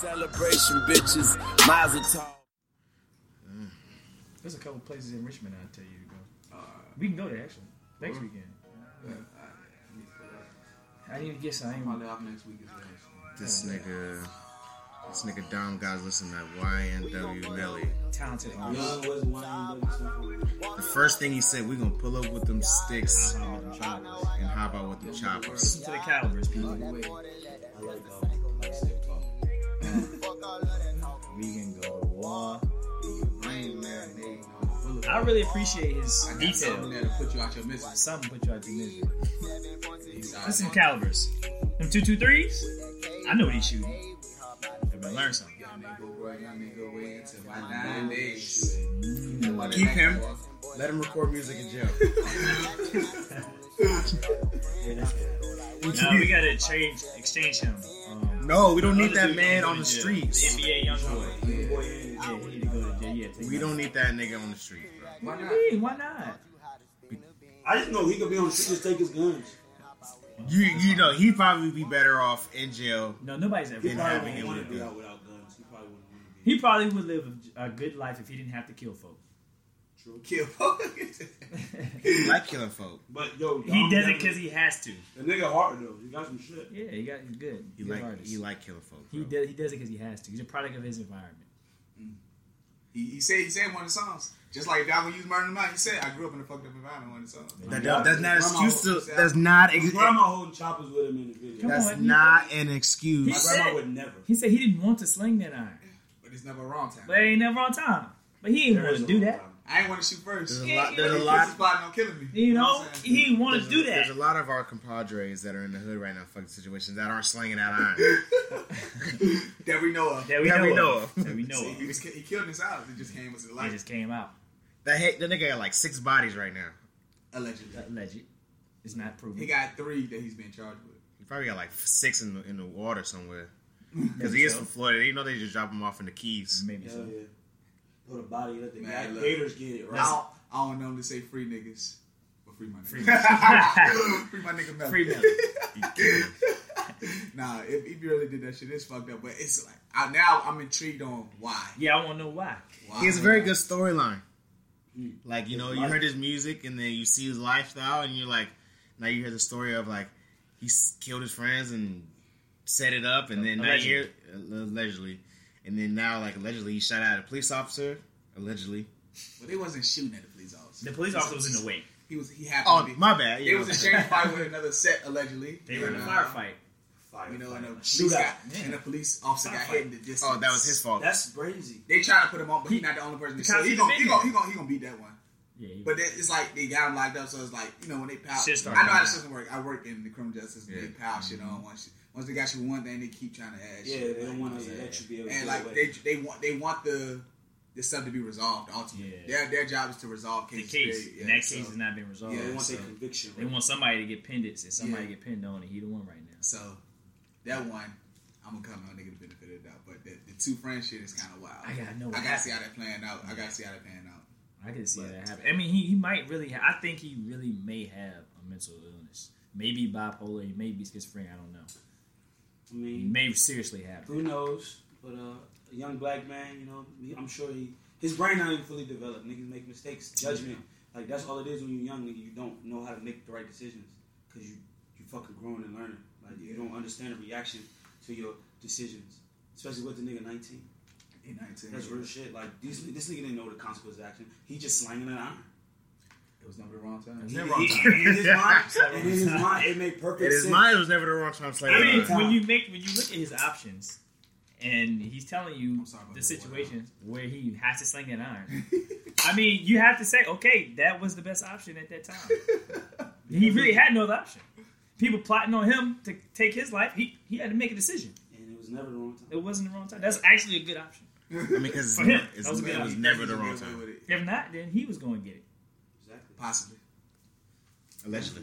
celebration, bitches. Mazel tov. There's a couple places in Richmond I'd tell you to go. we can go there actually next weekend. I need to get some. I ain't Probably off next week as well. This nigga, this nigga Dom guys listen to that YNW Melly. talented artist. Young wasn't one of them. The first thing he said, we gonna pull up with them sticks How about and hop out with them choppers. Listen to the calibers, people. I like like stick talk. We can go. War. Brain marinade on full of I really appreciate his I got something detail. there to put you out your misery. Something put you out your misery. He's out Listen, calibers. Them two two threes. I know what he's shooting. Everybody learn something. Young nigga, boy, young nigga, wait until my nine days. Keep him. Let him record music in jail. Now we gotta change, exchange him. Um, No, we don't need that man on the streets. The NBA young boy. Yeah, he need to go to jail. Yeah, take We don't need that nigga on the street, bro. Why not? do you mean? Why not? I just know he could be on the street just take his guns. You you know he'd probably be better off in jail. No, nobody's ever. He Didn't probably him with to be out without guns. He probably wouldn't be. He probably would live a, a good life if he didn't have to kill folk. True. Kill. He like killing folk. But yo, He does it because he has to. the nigga hard though. He got some shit. Yeah, he got he's good. He He's like artist. he like killing folk. He bro. does he does it because he has to. He's a product of his environment. Mm. He, he said he said one of the songs. Just like if y'all gonna use murder in mind, he said I grew up in a fucked up environment. One of the songs. That, that- that's not an excuse to. That's not. His Ex- grandma holding choppers with him in the video. Come that's on, he- not an excuse. My excuse. grandma said- would never. He said he didn't want to sling that iron, But it's never a wrong time. but it ain't never on time. But he didn't want to do that. time. I ain't want to shoot first. There's a Yeah, lot. There's But a he lot. was plotting on killing me. You know, what I'm he didn't want There's to a, do that. there's a lot of our compadres that are in the hood right now, fucking situations that aren't slinging that iron. that we know of. that we that know, we of. know of. That we know See, he, was, he killed his house. It just came with the It light. just came out. That hit, that nigga got like six bodies right now. Allegedly. Alleged. It's not proven. He got three that he's being charged with. He probably got like six in the, in the water somewhere. Because he is from Florida. You know they just drop him off in the Keys. Maybe Hell so. yeah. Put a body. Let the Man, guy- look. Gators get it I right. don't, I don't normally say free niggas, but free my Free free my nigga Mel. Free Mel. He killed. Nah, if, if you really did that shit, it's fucked up. But it's like I, now I'm intrigued on why. Yeah, I want to know why. why He has a very good storyline. Mm. Like, you know, you heard his music and then you see his lifestyle and you're like, now you hear the story of like, he killed his friends and set it up and then now you hear, allegedly. And then now, like, allegedly, he shot at a police officer. Allegedly. But they wasn't shooting at the police officer. The police officer was in the way. He was. He happened. Oh, to be, my bad. It You was know. a chain fight with another set allegedly. They were in a And, uh, firefight. Fire, You know, and a police Shootout. got, and a police officer got hit in the distance. Oh, that was his fault. That's crazy. They trying to put him on, but he's He- not the only person. So cops he even gonna, been he gonna, there. he gonna, he gonna beat that one. Yeah, But then it's like they got him locked up, so it's like you know when they pile. Shit I know how the coming system work. I work in the criminal justice. system. They Yeah. pile shit on once. Once they got you one thing, they keep trying to add. Yeah, shit. they don't want to You know what I'm let you be able saying? to And like they they want they want the the stuff to be resolved ultimately. Yeah. Their their job is to resolve the case. period. and Yeah, that so- case has not been resolved. Yeah, they want so their conviction. they want somebody to get pinned. It. Since somebody Yeah. get pinned on it, he the one right now. So that one, I'm gonna come on nigga the benefit of the doubt. But the, the two friend shit is kind of wild. I gotta know. I gotta see how that playing out. I gotta see how that playing out. I can see But- that happen. I mean, he, he might really. Ha- I think he really may have a mental illness. Maybe bipolar. He may be schizophrenic. I don't know. I mean, may seriously it. who knows? But uh, a young black man, you know, I'm sure he his brain not even fully developed. Niggas make mistakes, judgment. Like that's all it is when you're young. Nigga, you don't know how to make the right decisions because you you fucking growing and learning. Like you don't understand the reaction to your decisions, especially with the nigga 19. He 19. That's real shit. Like these, this nigga didn't know the consequences of action. He just slanging an iron. It was never the wrong time. It was He- never wrong time. in his mind, and in his mind, it made perfect It is sense. mine. It was never the wrong time to I mean, time. when you make when you look at his options, and he's telling you sorry the the situations where he has to sling that iron. I mean, you have to say, okay, that was the best option at that time. he really had no other option. People plotting on him to take his life. He he had to make a decision. and it was never the wrong time. It wasn't the wrong time. That's actually a good option. I mean, because For him, it's, that was a it was never the wrong time. If not, then he was going to get it. Exactly. Possibly. Allegedly.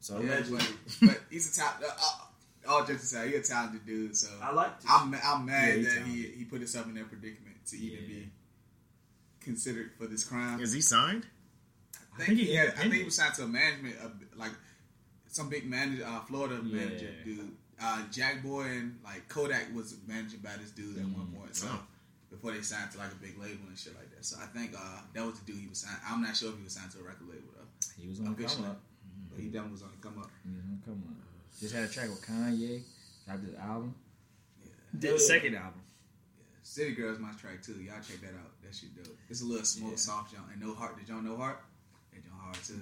So Yeah, Allegedly. but, but he's a top. Uh, uh, all jokes aside, he's a talented dude. So I like. it. I'm I'm mad Yeah, he that talented. he he put himself in that predicament to even Yeah. be considered for this crime. Is he signed? I think, he had. I think he was signed to a management, uh, like some big manager, uh, Florida Yeah. manager dude. uh, Jack Boy and like Kodak was managed by this dude at one Mm. point. So Oh. before they signed to like a big label and shit like that. So I think uh, that was the dude he was signed. I'm not sure if he was signed to a record label though. He was on the come Officially. up. But he definitely was on the come up. He was on the come up. Just had a track with Kanye. Dropped his album. Yeah. Did the second album. Yeah. City Girls my track too. Y'all check that out. That shit dope. It's a little smooth, Yeah. soft jump. And No Heart. Did y'all know Heart? They jump hard too.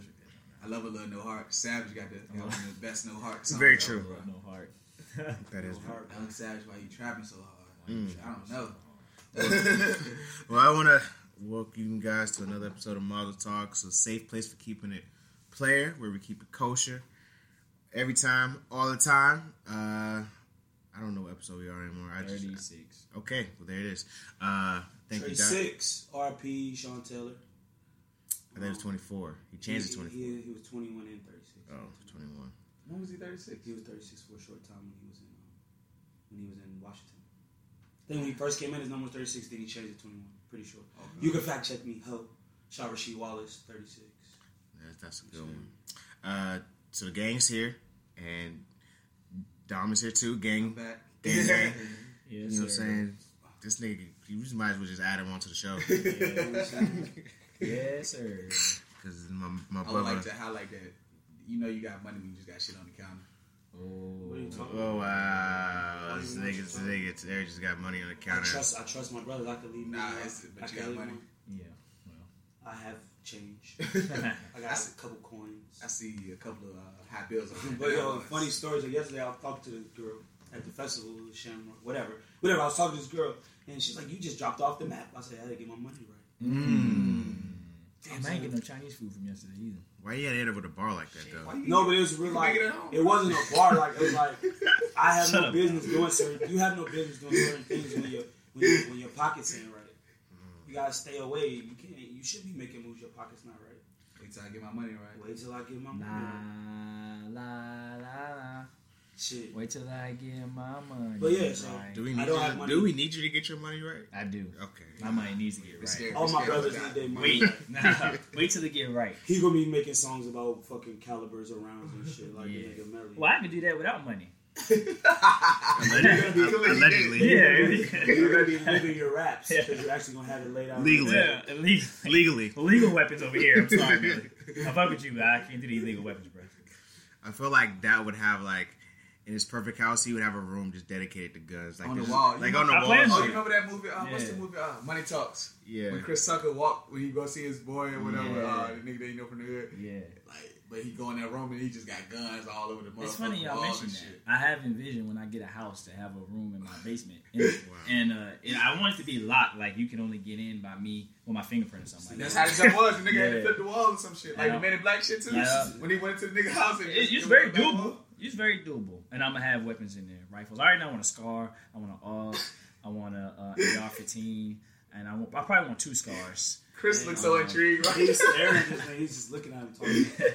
I love a little No Heart. Savage got the, got one the best No Heart songs. Very true. bro. No heart. That is. No heart. Young Savage, why you trapping so hard? Mm. I don't know. Well, I want to welcome you guys to another episode of Model Talks, a safe place for keeping it player, where we keep it kosher every time, all the time. Uh, I don't know what episode we are anymore. I just 36. okay. Well, there it is. Uh, thank Trey you, Doc. six, RP, Sean Taylor. I think it was twenty four. He changed it he, to twenty four. He, he was 21 and 36. Oh, twenty one. When was he 36? He was 36 for a short time when he was in um, when he was in Washington. Then when he first came in, his number was 36. Then he changed it to 21. Pretty sure. You can fact check me. Ho, Shah Rasheed Wallace, 36. That's, that's a good one. Uh, so the gang's here, and Dom is here too. I'm Gang, back. gang, gang. Yes, You know what I'm saying? This nigga, you just might as well just add him onto the show Yes, sir. because my my brother. I would brother. like to highlight that. You know you got money when you just got shit on the counter. Oh. What are you talking Oh about? wow! This nigga, this nigga, there just got money on the counter. I counter. trust, I trust my brother. I can leave. Nah, money. it's- but I you got leave money. Yeah. Well. I have change. Well. I got a couple coins. I see a couple of uh, high bills. on But yo, funny story. So yesterday I was talking to this girl at the festival, Shamrock, whatever, whatever. I was talking to this girl, and she's like, "You just dropped off the map." I said, "I had to get my money right." Mm. Damn, I ain't get no Chinese food from yesterday either. Why you gotta hit over the bar like that though? No, but it was real like it it wasn't a bar. Like it was like I have Shut no up. business doing certain. You have no business doing certain things when your when, you, when your pockets ain't right. You gotta stay away. You can't. You should be making moves. Your pockets not right. Wait till I get my money right. Wait till I get my money. La right. la la la. Shit. Wait till I get my money. But yeah, so- right. Do we need you? To, do we need you to get your money right? I do. Okay. My money needs to get right. scary. All my brothers need their money. Wait, nah. Wait till they get right. He gonna be making songs about fucking calibers of rounds and shit like Yeah. nigga Melly. Well, I can do that without money. Allegedly. Allegedly. You're gonna be living your raps Yeah. because you're actually gonna have it laid out. Legally. Yeah, illegal, Legally. legal weapons over here. I'm sorry, man. I fuck with you, but I can't do the illegal weapons, bro. I feel like that would have like in his perfect house, he would have a room just dedicated to guns, like On the just- wall. like You on the wall. Oh, you remember that movie? Uh, What's the movie? Uh, Money Talks. Yeah. When Chris Tucker walked, when he go see his boy or whatever, Yeah. uh, the nigga that he know from the hood. Yeah. Like, but he go in that room and he just got guns all over the motherfucking It's funny y'all walls mentioned that. shit. I have envisioned when I get a house to have a room in my basement, and, Wow. and, uh, and I want it to be locked. Like you can only get in by me with my fingerprint or something like That's that. how the jump was. The nigga had to flip the wall or some shit. Like Yeah. the Men in Black shit too. Yeah. When he went into the nigga house and It- just- it's it very was doable. It's very doable, and I'm gonna have weapons in there, rifles. I already know I want a scar. I want an AUG. I want a uh, AR-15, and I, want, I probably want two scars. Chris looks so Uh, intrigued. Right? He's staring at this. He's just looking at him talking.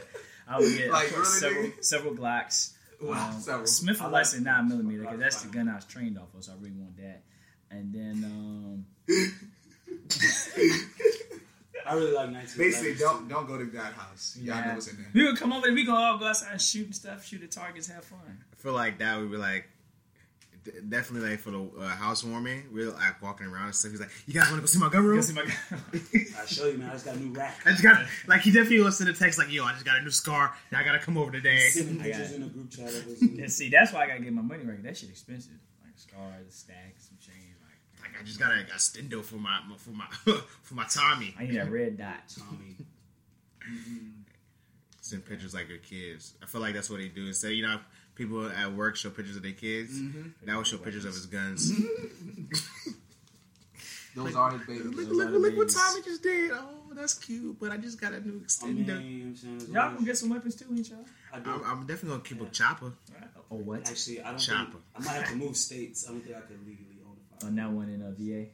I would get Like, really, several nigga? several Glocks. Wow, Um, several. Smith I and like Wesson nine Smith. millimeter because that's the gun I was trained off of, so I really want that. And then um, I really like 19. Basically, don't don't go to that house. Y'all yeah. know what's in there. we would come over. We gonna all go outside and shoot and stuff, shoot at targets, have fun. I feel like that would be like definitely like for the uh, housewarming. We're like walking around and stuff. He's like, "You guys want to go see my gun room?" Go see my. I show you, man. I just got a new rack. I just got like he definitely will send a text like, "Yo, I just got a new scar. and I gotta come over today." Sending pictures in the group chat of and see, that's why I gotta get my money right. That shit expensive. Like scars, stacks, some chains. Like Like I just got a, a stendo for my for my for my Tommy. I need that red dot. Tommy. Mm-hmm. Send pictures like your kids. I feel like that's what they do. Instead, you know, people at work show pictures of their kids. Mm-hmm. That would show pictures of his guns. Those are his babies. look, Those look, are the look what. Tommy just did. Oh, that's cute. But I just got a new I mean, extendo. you know what I'm saying? As Y'all long gonna get some weapons too, ain't y'all? I do. I'm, I'm definitely gonna keep Yeah. a chopper. Or what? Actually, I don't Chopper. think I might have to move states. I don't think I could legally own a On that one in uh, VA.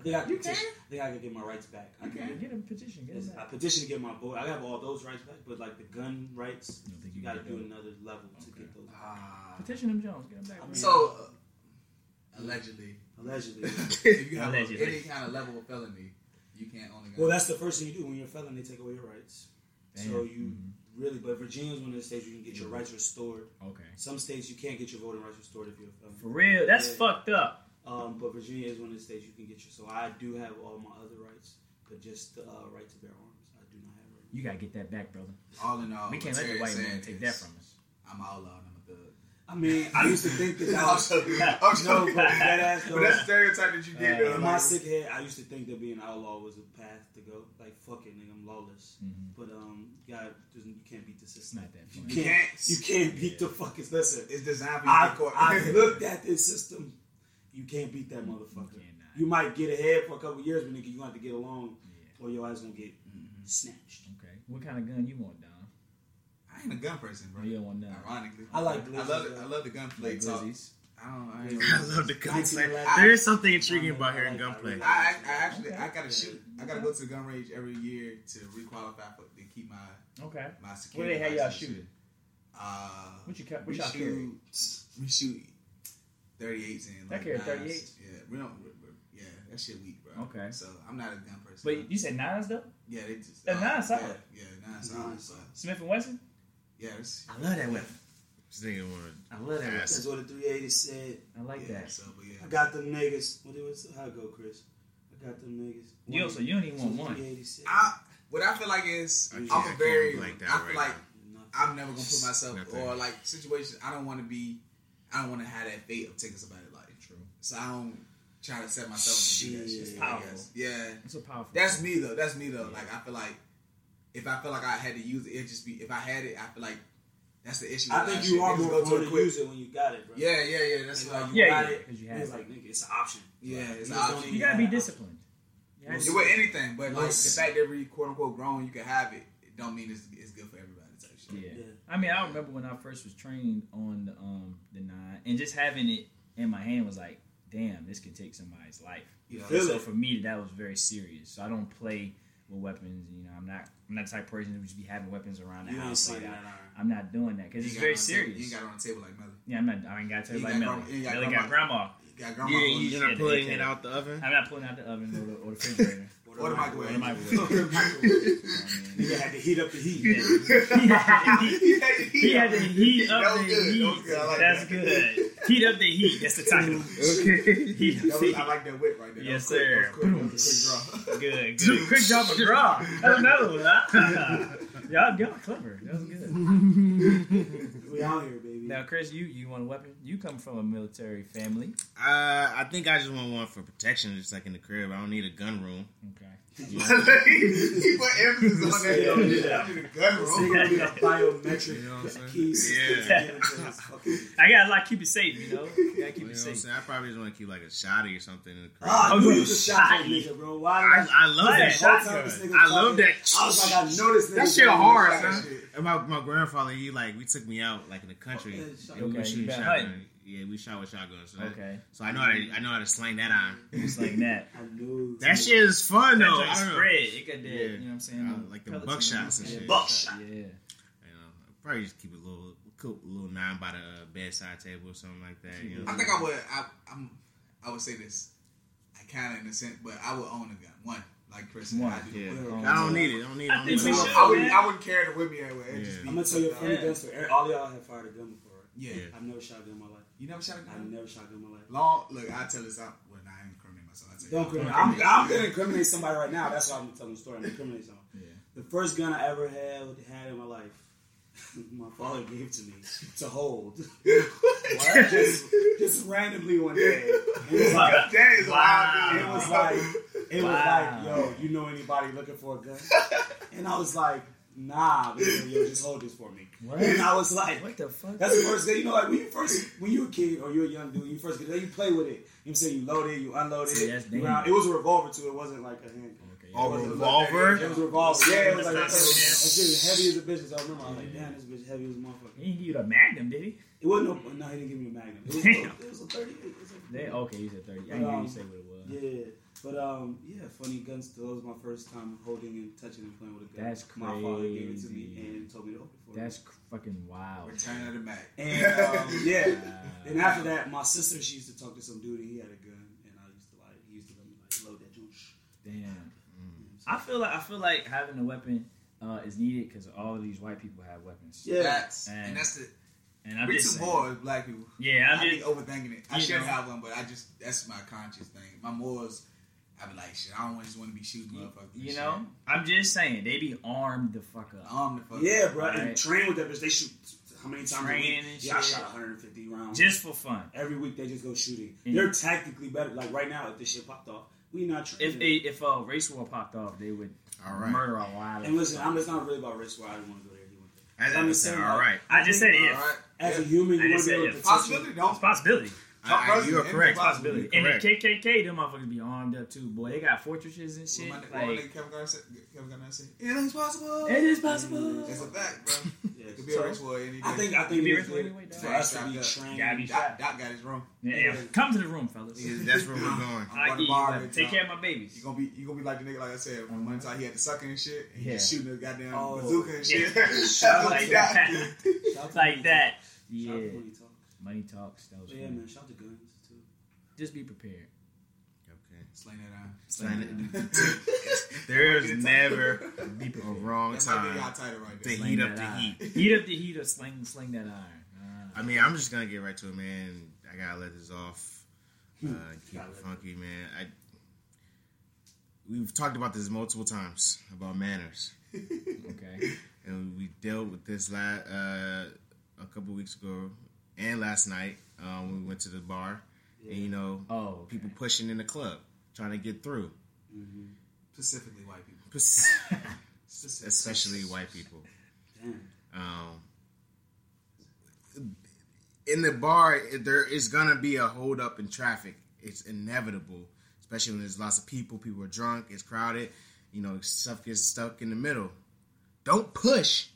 I think I could You petition. can? I think I could get my rights back. I You can. can. Get a petition. Get it I back. petition to get my boy. I have all those rights back, but like the gun rights, You don't think you you got to can do get another level to Okay. get those. Ah. Petition them Jones. Get them back. I. So, uh, allegedly, Allegedly. if you have Allegedly. any kind of level of felony, you can't own a gun. well, that's the first thing you do when you're a felon. They take away your rights. So Damn. you really, but Virginia's one of the states where you can get your rights restored. Okay. Some states you can't get your voting rights restored if you're a felon. For real, that's Yeah. fucked up. Um, but Virginia is one of the states you can get your. So I do have all my other rights, but just the uh, right to bear arms, I do not have. Right You gotta get that back, brother. All in all, We can't let the white man take that from us. I'm outlaw and I'm a thug. I mean, I used to think that that I'm was joking. I'm no, but that ass But that's the stereotype that you get. Uh, in my sick head. I used to think that being outlaw was a path to go. Like fuck it, nigga, I'm lawless. Mhm. But um, God, doesn't- you can't beat the system. not that You funny. You can't. can't- You can't beat the fucking. Listen, It's designed for you I. I looked at this system. You can't beat that motherfucker. cannot. You might get ahead for a couple years, but nigga, you gonna have to get along, Yeah. or your ass gonna get snatched. Okay. What kind of gun you want, Don? I ain't a gun person, bro. You don't want none. Ironically, I like I love it. I love the gunplay Like talk. glizzies. I don't. I, ain't, Yeah. I love the gunplay. There is something intriguing about hearing gunplay. I, I, I actually Okay. I gotta shoot. I gotta go to the gun range every year to requalify for to keep my Okay. my Where security. they have y'all license. shooting? Uh, What you ca- we what y'all carry? shoot. We shoot. 38s and I like carry nines. 38s? Yeah, we don't. we- we- Yeah, that shit weak, bro. Okay. So I'm not a gun person. But you said nines though? yeah, they just A nine uh, solid. Yeah, yeah nine solid. Nine So, Smith and Wesson? yeah, I love that weapon. This nigga wanna I love that weapon. That's what the 380 said. I like yeah, that. So, but yeah. I got them niggas. What it was? How it go, Chris? I got them niggas. You so you don't even want one. 380. I, what I feel like is I I'm can't- I a can't very like that I feel right like Nothing. I'm never gonna put myself Nothing. or like situations. I don't want to be. I don't want to have that fate of taking somebody's life. True. So I don't try to set myself up to do that Shit. shit. Powerful. I guess. Yeah, It's so powerful. that's me though. That's me though. Like I feel like if I feel like I had to use it, it just be if I had it. I feel like that's the issue. I think you shit. are Niggas more go to going to quick. use it when you got it, bro. Yeah, yeah, yeah. That's It's like like, Yeah, you got yeah, it. 'cause you have It's it. like, nigga, it's an option. Yeah, it's an don't option. you gotta be disciplined. You have Yeah, with anything, but like the fact that we quote unquote grown, you can have it. It don't mean it's, it's good for everybody. Type shit. Yeah. Yeah. I mean, I remember when I first was trained on the um the nine, and just having it in my hand was like, damn, this could take somebody's life. You know, Feel so it. for me, that was very serious. So I don't play with weapons. You know, I'm not I'm not the type of person who would just be having weapons around the You house. Like that. that. I'm not doing that because it's very got it on the table- serious. You ain't got it on the table like Melly. yeah, I'm not. I ain't got to tell You you ain't like got Melly. grandma- you ain't got Melly got grandma. grandma. You got grandma. Yeah, you- you. You're not pulling it out the oven. I'm not pulling out the oven or the, or the refrigerator. Or the microwave. Or the microwave. Or the microwave. Nigga had to heat up the heat. He, had to heat, He had to heat he had up. to heat That was the good. heat. That was good. I like That's that. good. Heat up the heat. That's the title. Okay. Heat up That was. I like that whip right there. Yes, quick. sir. Quick. Was quick draw. Good, good. Quick drop of draw. That's another one, huh? y'all, y'all clever. That was good. We out here. Now, Chris, you you want a weapon? You come from a military family. Uh, I think I just want one for protection, just like in the crib. I don't need a gun room. Okay. he put emphasis on that. Yeah, Yo, yeah. I gun So you gotta be a biometric You know what I'm saying? key system Yeah. to get into this fucking. I gotta like keep it safe, you know. Gotta keep You know it what I'm safe. I probably just want to keep like a shotty or something in the crib. Ah, I Oh, knew you you was a shotty. nigga, bro. Why? I, I love that that shotgun. shotgun? This nigga I love that. I was like, I know this nigga. That shit hard, that son. And my, my grandfather, he like we took me out like in the country. Okay, and we okay, was shooting been shotgun. Hunting. Yeah, we shot with shotguns. So, Okay. so I know how to I know how to slang that on. Just like that. I knew. That shit is fun That though. joint I don't know. spread. It got that. Yeah. You know what I'm saying? I like the Pellets in buckshots and it. shit. Yeah, Buckshot. Yeah. You know, I'd probably just keep a little cool, little nine by the uh, bedside table or something like that. You know, I think I would. I, I'm. I would say this. I kind of in a sense, but I would own a gun. One, like Chris said. One, I do. Yeah. I don't need it. I don't need it. I I don't need it. should. I wouldn't. I wouldn't carry it with me everywhere. It'd just Yeah. I'm gonna tell you a funny Yeah. gun story. All y'all have fired a gun before, right? Yeah. Yeah. I've never shot a gun in my life. You never shot a I've gun? never shot a gun in my life. Long. Look, I tell this out. Well, nah, I ain't incriminate myself. I tell you. Don't criminate. I'm, I'm gonna incriminate somebody right now. That's why I'm telling the story. I'm incriminating someone. Yeah. The first gun I ever had had in my life, my father gave to me to hold. What? just, just randomly one day. It was like, that is Wow. it was like, it was like, yo, you know anybody looking for a gun? And I was like, nah, but yo, just hold this for me. What? And I was like, What the fuck? that's the first thing, you know, like when you first, when you're a kid or you're a young dude, you first get there, you play with it. You know what I'm saying? You load it, you unload it. See, that's you round- it was a revolver too, it wasn't like a handgun. Okay. Oh, It was a- revolver? It was a revolver. Yeah, it was like that That's shit was heavy as a bitch. So I remember I was like, damn, this bitch heavy as a motherfucker. He didn't give you the magnum, did he? It wasn't no, no, he didn't give me a magnum. It was, Damn. it was a thirty. It was a, They, okay, you said 30. I didn't hear you um, say what it was. Yeah, but um, yeah, funny guns. That was my first time holding and touching and playing with a gun. That's crazy. My father gave it to me and told me to hold it for me. That's cr- fucking wild. Return of the Mac. And um, yeah, Wow. and after that, my sister she used to talk to some dude and he had a gun, and I used to like he used to let me like load that joint. Damn. I feel like I feel like having a weapon uh, is needed because all of these white people have weapons. Yeah. That's, And- and that's the And I'm we just too saying, more black people. yeah, I'm I be just overthinking it. I should know. have one, but I just that's my conscious thing. My morals, I be like shit. I don't just want to be shooting motherfuckers. and you shit. know, I'm just saying they be armed the fuck up. arm the fuck. Yeah, bro. Right. And train with that bitch. They shoot how many times a Training week? and Yeah, I shot 150 rounds. Just for fun. Every week they just go shooting. And- They're tactically better. Like right now, if this shit popped off, we not training. If a if a race war popped off, they would All right. murder a lot and listen, I'm, it's not really about race war. I didn't want to go there. He went there. I, I'm I just saying, all like, right. I just said All if right. As Yeah. a human, I you want to be able to Possibility, It's possibility. I, I, you are correct. Possibility. And the Correct. KKK, them motherfuckers be armed up too, boy. They got fortresses and shit. What my, what my Like nigga Kevin Garnett said, Kevin Garnett said, anything's possible. it is possible. That's a fact, bro. Yeah, It could be so, a race war any day. I think I think Be it's race war good anyway, dog. for us to be Gotta trained. Gotta be Doc, Doc got his room. Yeah, yeah. Come to the room, fellas. Yeah, That's where we're going. I'm I going give to you bar that. Take care of my babies. You gonna be you gonna be like the nigga like I said when one mm-hmm. time he had the sucker and shit and he Yeah. just shooting the goddamn Oh. bazooka and shit. Yeah. Shout out Like to that. Shout to like Money that. Talks. Yeah. Shout out to Money Talks. That was But yeah, man. Shout out to guns too. Just be prepared. Okay. Sling that on. Sling There is never a wrong That be time our title right to there. Sling heat up the iron. heat. Heat up the heat or sling sling that iron. Uh, I mean, I'm just gonna get right to it, man. I gotta let this off. Uh, keep Gotta it funky, man. I we've talked about this multiple times about manners, okay. and we dealt with this la- uh, a couple weeks ago and last night um, when we went to the bar, and you know, Oh, okay. people pushing in the club trying to get through, Specifically white people. Spec- especially white people. Damn. Um, in the bar, there is gonna be a hold up in traffic. It's inevitable, especially when there's lots of people. People are drunk. It's crowded. You know, stuff gets stuck in the middle. Don't push,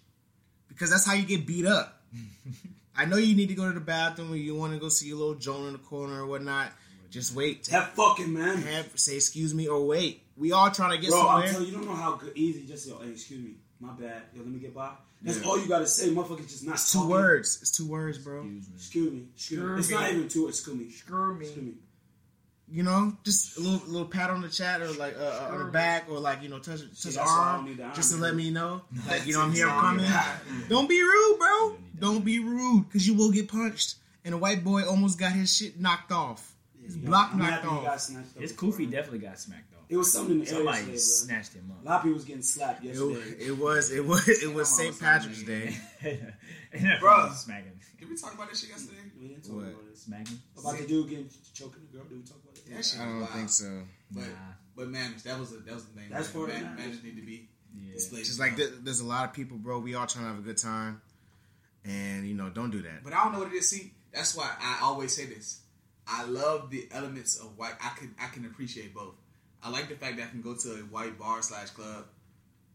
because that's how you get beat up. I know you need to go to the bathroom or you want to go see your little Joan in the corner or whatnot. Just wait. That fucking man. Have, say excuse me or wait. We all trying to get Bro, I'm somewhere. telling you, you don't know how good, easy. Just say, oh, hey, excuse me, my bad. Yo, let me get by. That's Yeah. all you gotta say. Motherfuckers just not it's two talking. words. It's two words, bro. Excuse me. Excuse me. Excuse me. It's not even two. Excuse me. Screw me. Excuse me. You know, just a little little pat on the chat or like uh, on the back or like you know touch touch that's the why I don't arm need just to let me know like you know I'm here I'm coming. Don't be rude, bro. Don't be rude because you will get punched. And a white boy almost got his shit knocked off. His Yeah, block knocked happy he got off. snatched His before. Kofi definitely got smacked off. It was something in the Somebody air yesterday, snatched him bro. A up. lot of people was getting slapped yesterday. It, it was it was it was St. Patrick's Day. Bro. smacking, Did we talk about this shit yesterday? we didn't talk What? about it. smacking. About the dude getting choking the girl. Did we talk about? That shit I don't wild. think so. But Nah. but manners, that was a, that was the thing. That's man. part of Man- manners. manners need to be Yeah. displayed. Just like th- there's a lot of people, bro. We all trying to have a good time, and you know don't do that. But I don't know what it is. See, that's why I always say this. I love the elements of white. I can I can appreciate both. I like the fact that I can go to a white bar slash club,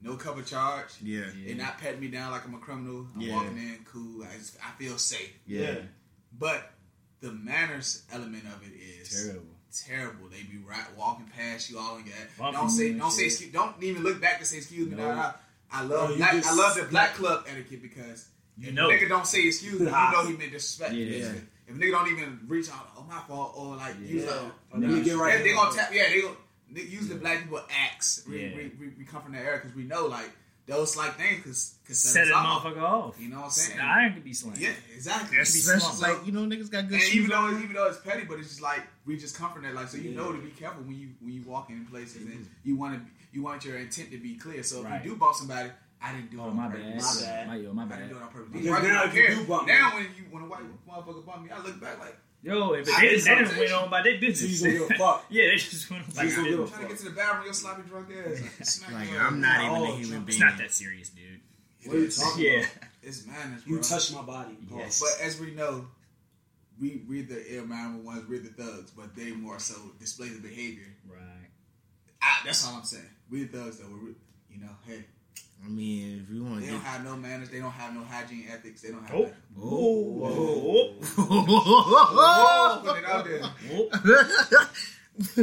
no cover charge. Yeah, Yeah. They're not patting me down like I'm a criminal. I'm Yeah. walking in cool. I, just, I feel safe. yeah. But the manners element of it is Terrible. Terrible. They be right walking past you all and that. Bumping Don't say don't say excuse, don't even look back to say excuse me. No. Nah, nah. I love Bro, black, just- I love the black club etiquette because You if know. nigga don't say excuse me, you know he meant disrespect. Yeah. If nigga don't even reach out, oh my fault, or like use Yeah. like, Or let me get right. they, they gonna tap, yeah, they gonna they, use the black people acts. We, Yeah. we, we, we come from that era because we know like those like things cause, cause Set us a motherfucker off. You know what I'm saying? The iron could be slammed. Yeah, exactly. Especially So- like you know niggas got good and shoes. even though even though it's petty, but it's just like we just come from that. Like so, you Yeah. know to be careful when you when you walk in places and mm-hmm. you want to you want your intent to be clear. So if Right. you do bump somebody, I didn't do it Oh on my purpose. bad. My bad. My yo, my I bad. didn't do it on purpose. Because Right, now I if you care. do bump now when you when a white motherfucker bump me, I look back like Yo, but I they, did they didn't something. went on by their So business. you gonna fuck? yeah, they just went on by You their gonna give a business. trying to get to the bathroom, your sloppy drunk ass. Like, Like I'm not even Oh, a human Trump. It's being. not that serious, dude. What are you talking Yeah. about? It's manners, bro. You touched my body. Pause. Yes. But as we know, we we're the ill mannered ones, we're the thugs, but they more so display the behavior. Right. I, that's all I'm saying. We're the thugs though. We're, you know, hey, I mean, if you want to they don't get have no manners. They don't have no hygiene ethics. They don't have. Oh. nothing. Whoa. Oh, put it out there.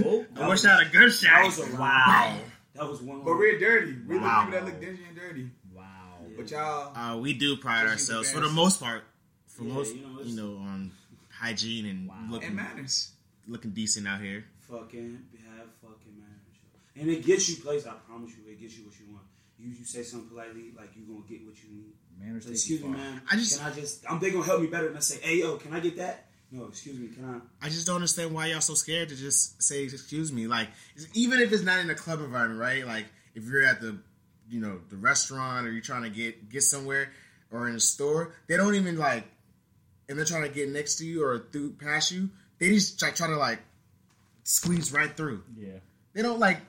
Whoa. I wish I had a gunshot. That was a Wow. That was one. But we're dirty. We're Wow. the people that look dingy and dirty. Wow. But y'all, Uh, we do pride ourselves use for the the most part, for Yeah, most you know, you know, on hygiene and Wow. and looking manners. looking decent out here. fucking have fucking manners. And it gets you places. I promise you, it gets you what you want. You, you say something politely, like you gonna get what you need. Manners So, excuse me, man. I just- can I just I'm they gonna help me better than I say, hey yo, can I get that? No, excuse me, can I? I just don't understand why y'all so scared to just say excuse me. Like even if it's not in a club environment, right? Like if you're at the you know the restaurant or you're trying to get get somewhere or in a store, they don't even like, and they're trying to get next to you or through past you. They just try, try to like squeeze right through. Yeah. They don't like.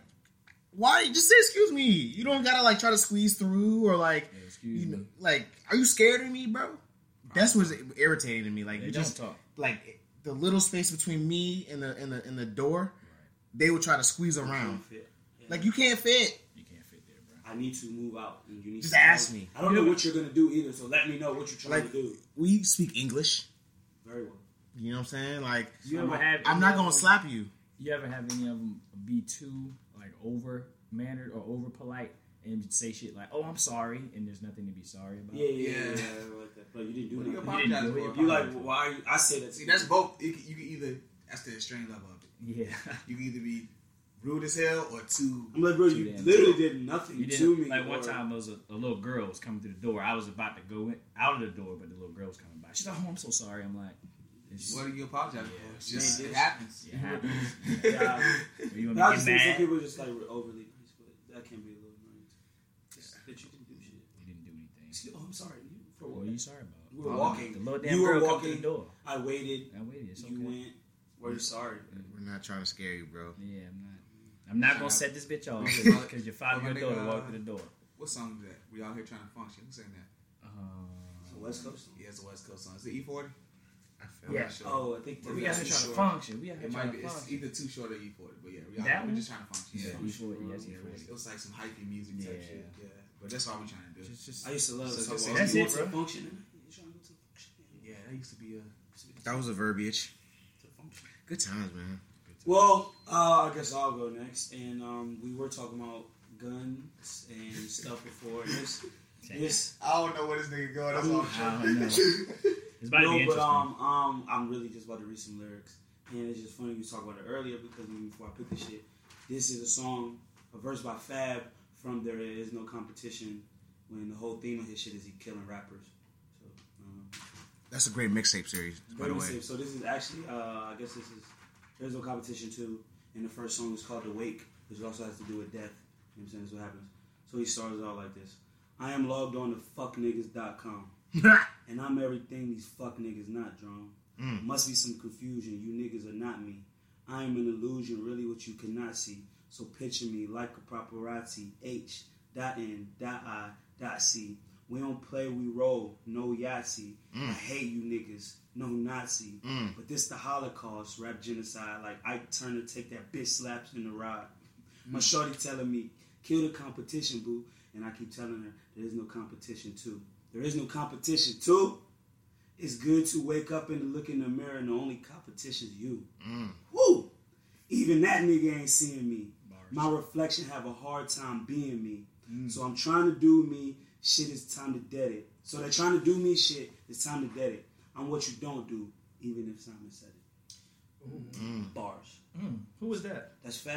Why? Just say excuse me. You don't gotta like try to squeeze through or like. Yeah, excuse you me. know, like, are you scared of me, bro? That's what's irritating to me. Like, They you don't just talk. like the little space between me and the and the and the door. They would try to squeeze around. Fit. Yeah. Like you can't fit. You can't fit there, bro. I need to move out, and you need Just to ask me. I don't know what you're gonna do either, so let me know what you're trying Like to do. we speak English. Very well. You know what I'm saying? Like You I'm ever not- have? I'm not gonna slap you. You ever have any of them be too like over mannered or over polite and say shit like, "Oh, I'm sorry," and there's nothing to be sorry about? Yeah, yeah, yeah. Yeah. yeah, like that. But you didn't do What you nothing. You didn't apologize do it. for? You like why? Are you, I said that. See, that's both. You can, you can either that's the extreme level of it. Yeah. You can either be rude as hell or too. I'm like, bro, Too you damn literally did nothing You to didn't me. like one time there was a, a little girl was coming through the door. I was about to go in, out of the door, but the little girl was coming by. She's like, "Oh, I'm so sorry." I'm like, it's, What are you apologizing Yeah. for? It's just Man, it this- happens. it happens. Yeah. you want But I me just to think get some mad? people just like overly nice, but that can be a little annoying. Just that you didn't do shit. You didn't do anything. Excuse- Oh, I'm sorry. You- For What what? are you sorry about? You were Oh, walking. The little You were girl walking. through the door. I waited. I waited. It's okay. You went. Were you sorry? We're not trying to scare you, bro. Yeah, I'm not. I'm not gonna set this bitch off because you're five My years old to nigga, walk through the door. What song is that? We out here trying to function. Who's saying that? It's a Uh, West Coast. song. Yeah, it's a West Coast song. Is it E40? I Yeah. Sure. Oh, I think we got got here too trying to short. function. We out here It might to be. It's either Too Short or E40, but yeah, we out, That we're just trying to function. Yeah, Yeah, E40, yes, Yeah, E40. it was, like some hypey music type Yeah. shit. Yeah, but that's all we're trying to do. Just, just, I used to love So it. just say- you That's it, to bro. function. You trying to go to function? Yeah, that used to be a. that was a verbiage. To function. Good times, man. Well, uh, I guess I'll go next. And um, we were talking about guns and stuff before. And this, this I don't know where this nigga going. That's all all. I don't know. It's about to be no, but um, um, I'm really just about to read some lyrics, and it's just funny you talk about it earlier because even before I picked this shit, this is a song, a verse by Fab from "There Is No Competition," when the whole theme of his shit is he killing rappers. So, um, That's a great mixtape series, by Very the way. safe. So this is actually, uh, I guess this is there's no competition too, and the first song is called "The Wake," which also has to do with death. You know what I'm saying? That's what happens. So he starts it out like this: I am logged on to fuckniggas.com, and I'm everything these fuck niggas not, drone. Mm. Must be some confusion. You niggas are not me. I am an illusion, really what you cannot see. So picture me like a paparazzi. H dot N dot I dot C. We don't play, we roll. No Yahtzee. I hate you niggas. No Nazi. Mm. But this the Holocaust, rap genocide. Like Ike Turner take that bitch slaps in the ride. My shorty telling me, kill the competition, boo. And I keep telling her, there is no competition too. There is no competition too. It's good to wake up and look in the mirror and the only competition is you. Mm. Woo! Even that nigga ain't seeing me. Bars. My reflection have a hard time being me. So I'm trying to do me. Shit, it's time to dead it. So they're trying to do me shit. It's time to dead it. I'm what you don't do, even if Simon said it. Mm. Bars. Mm, who was that? That's fab.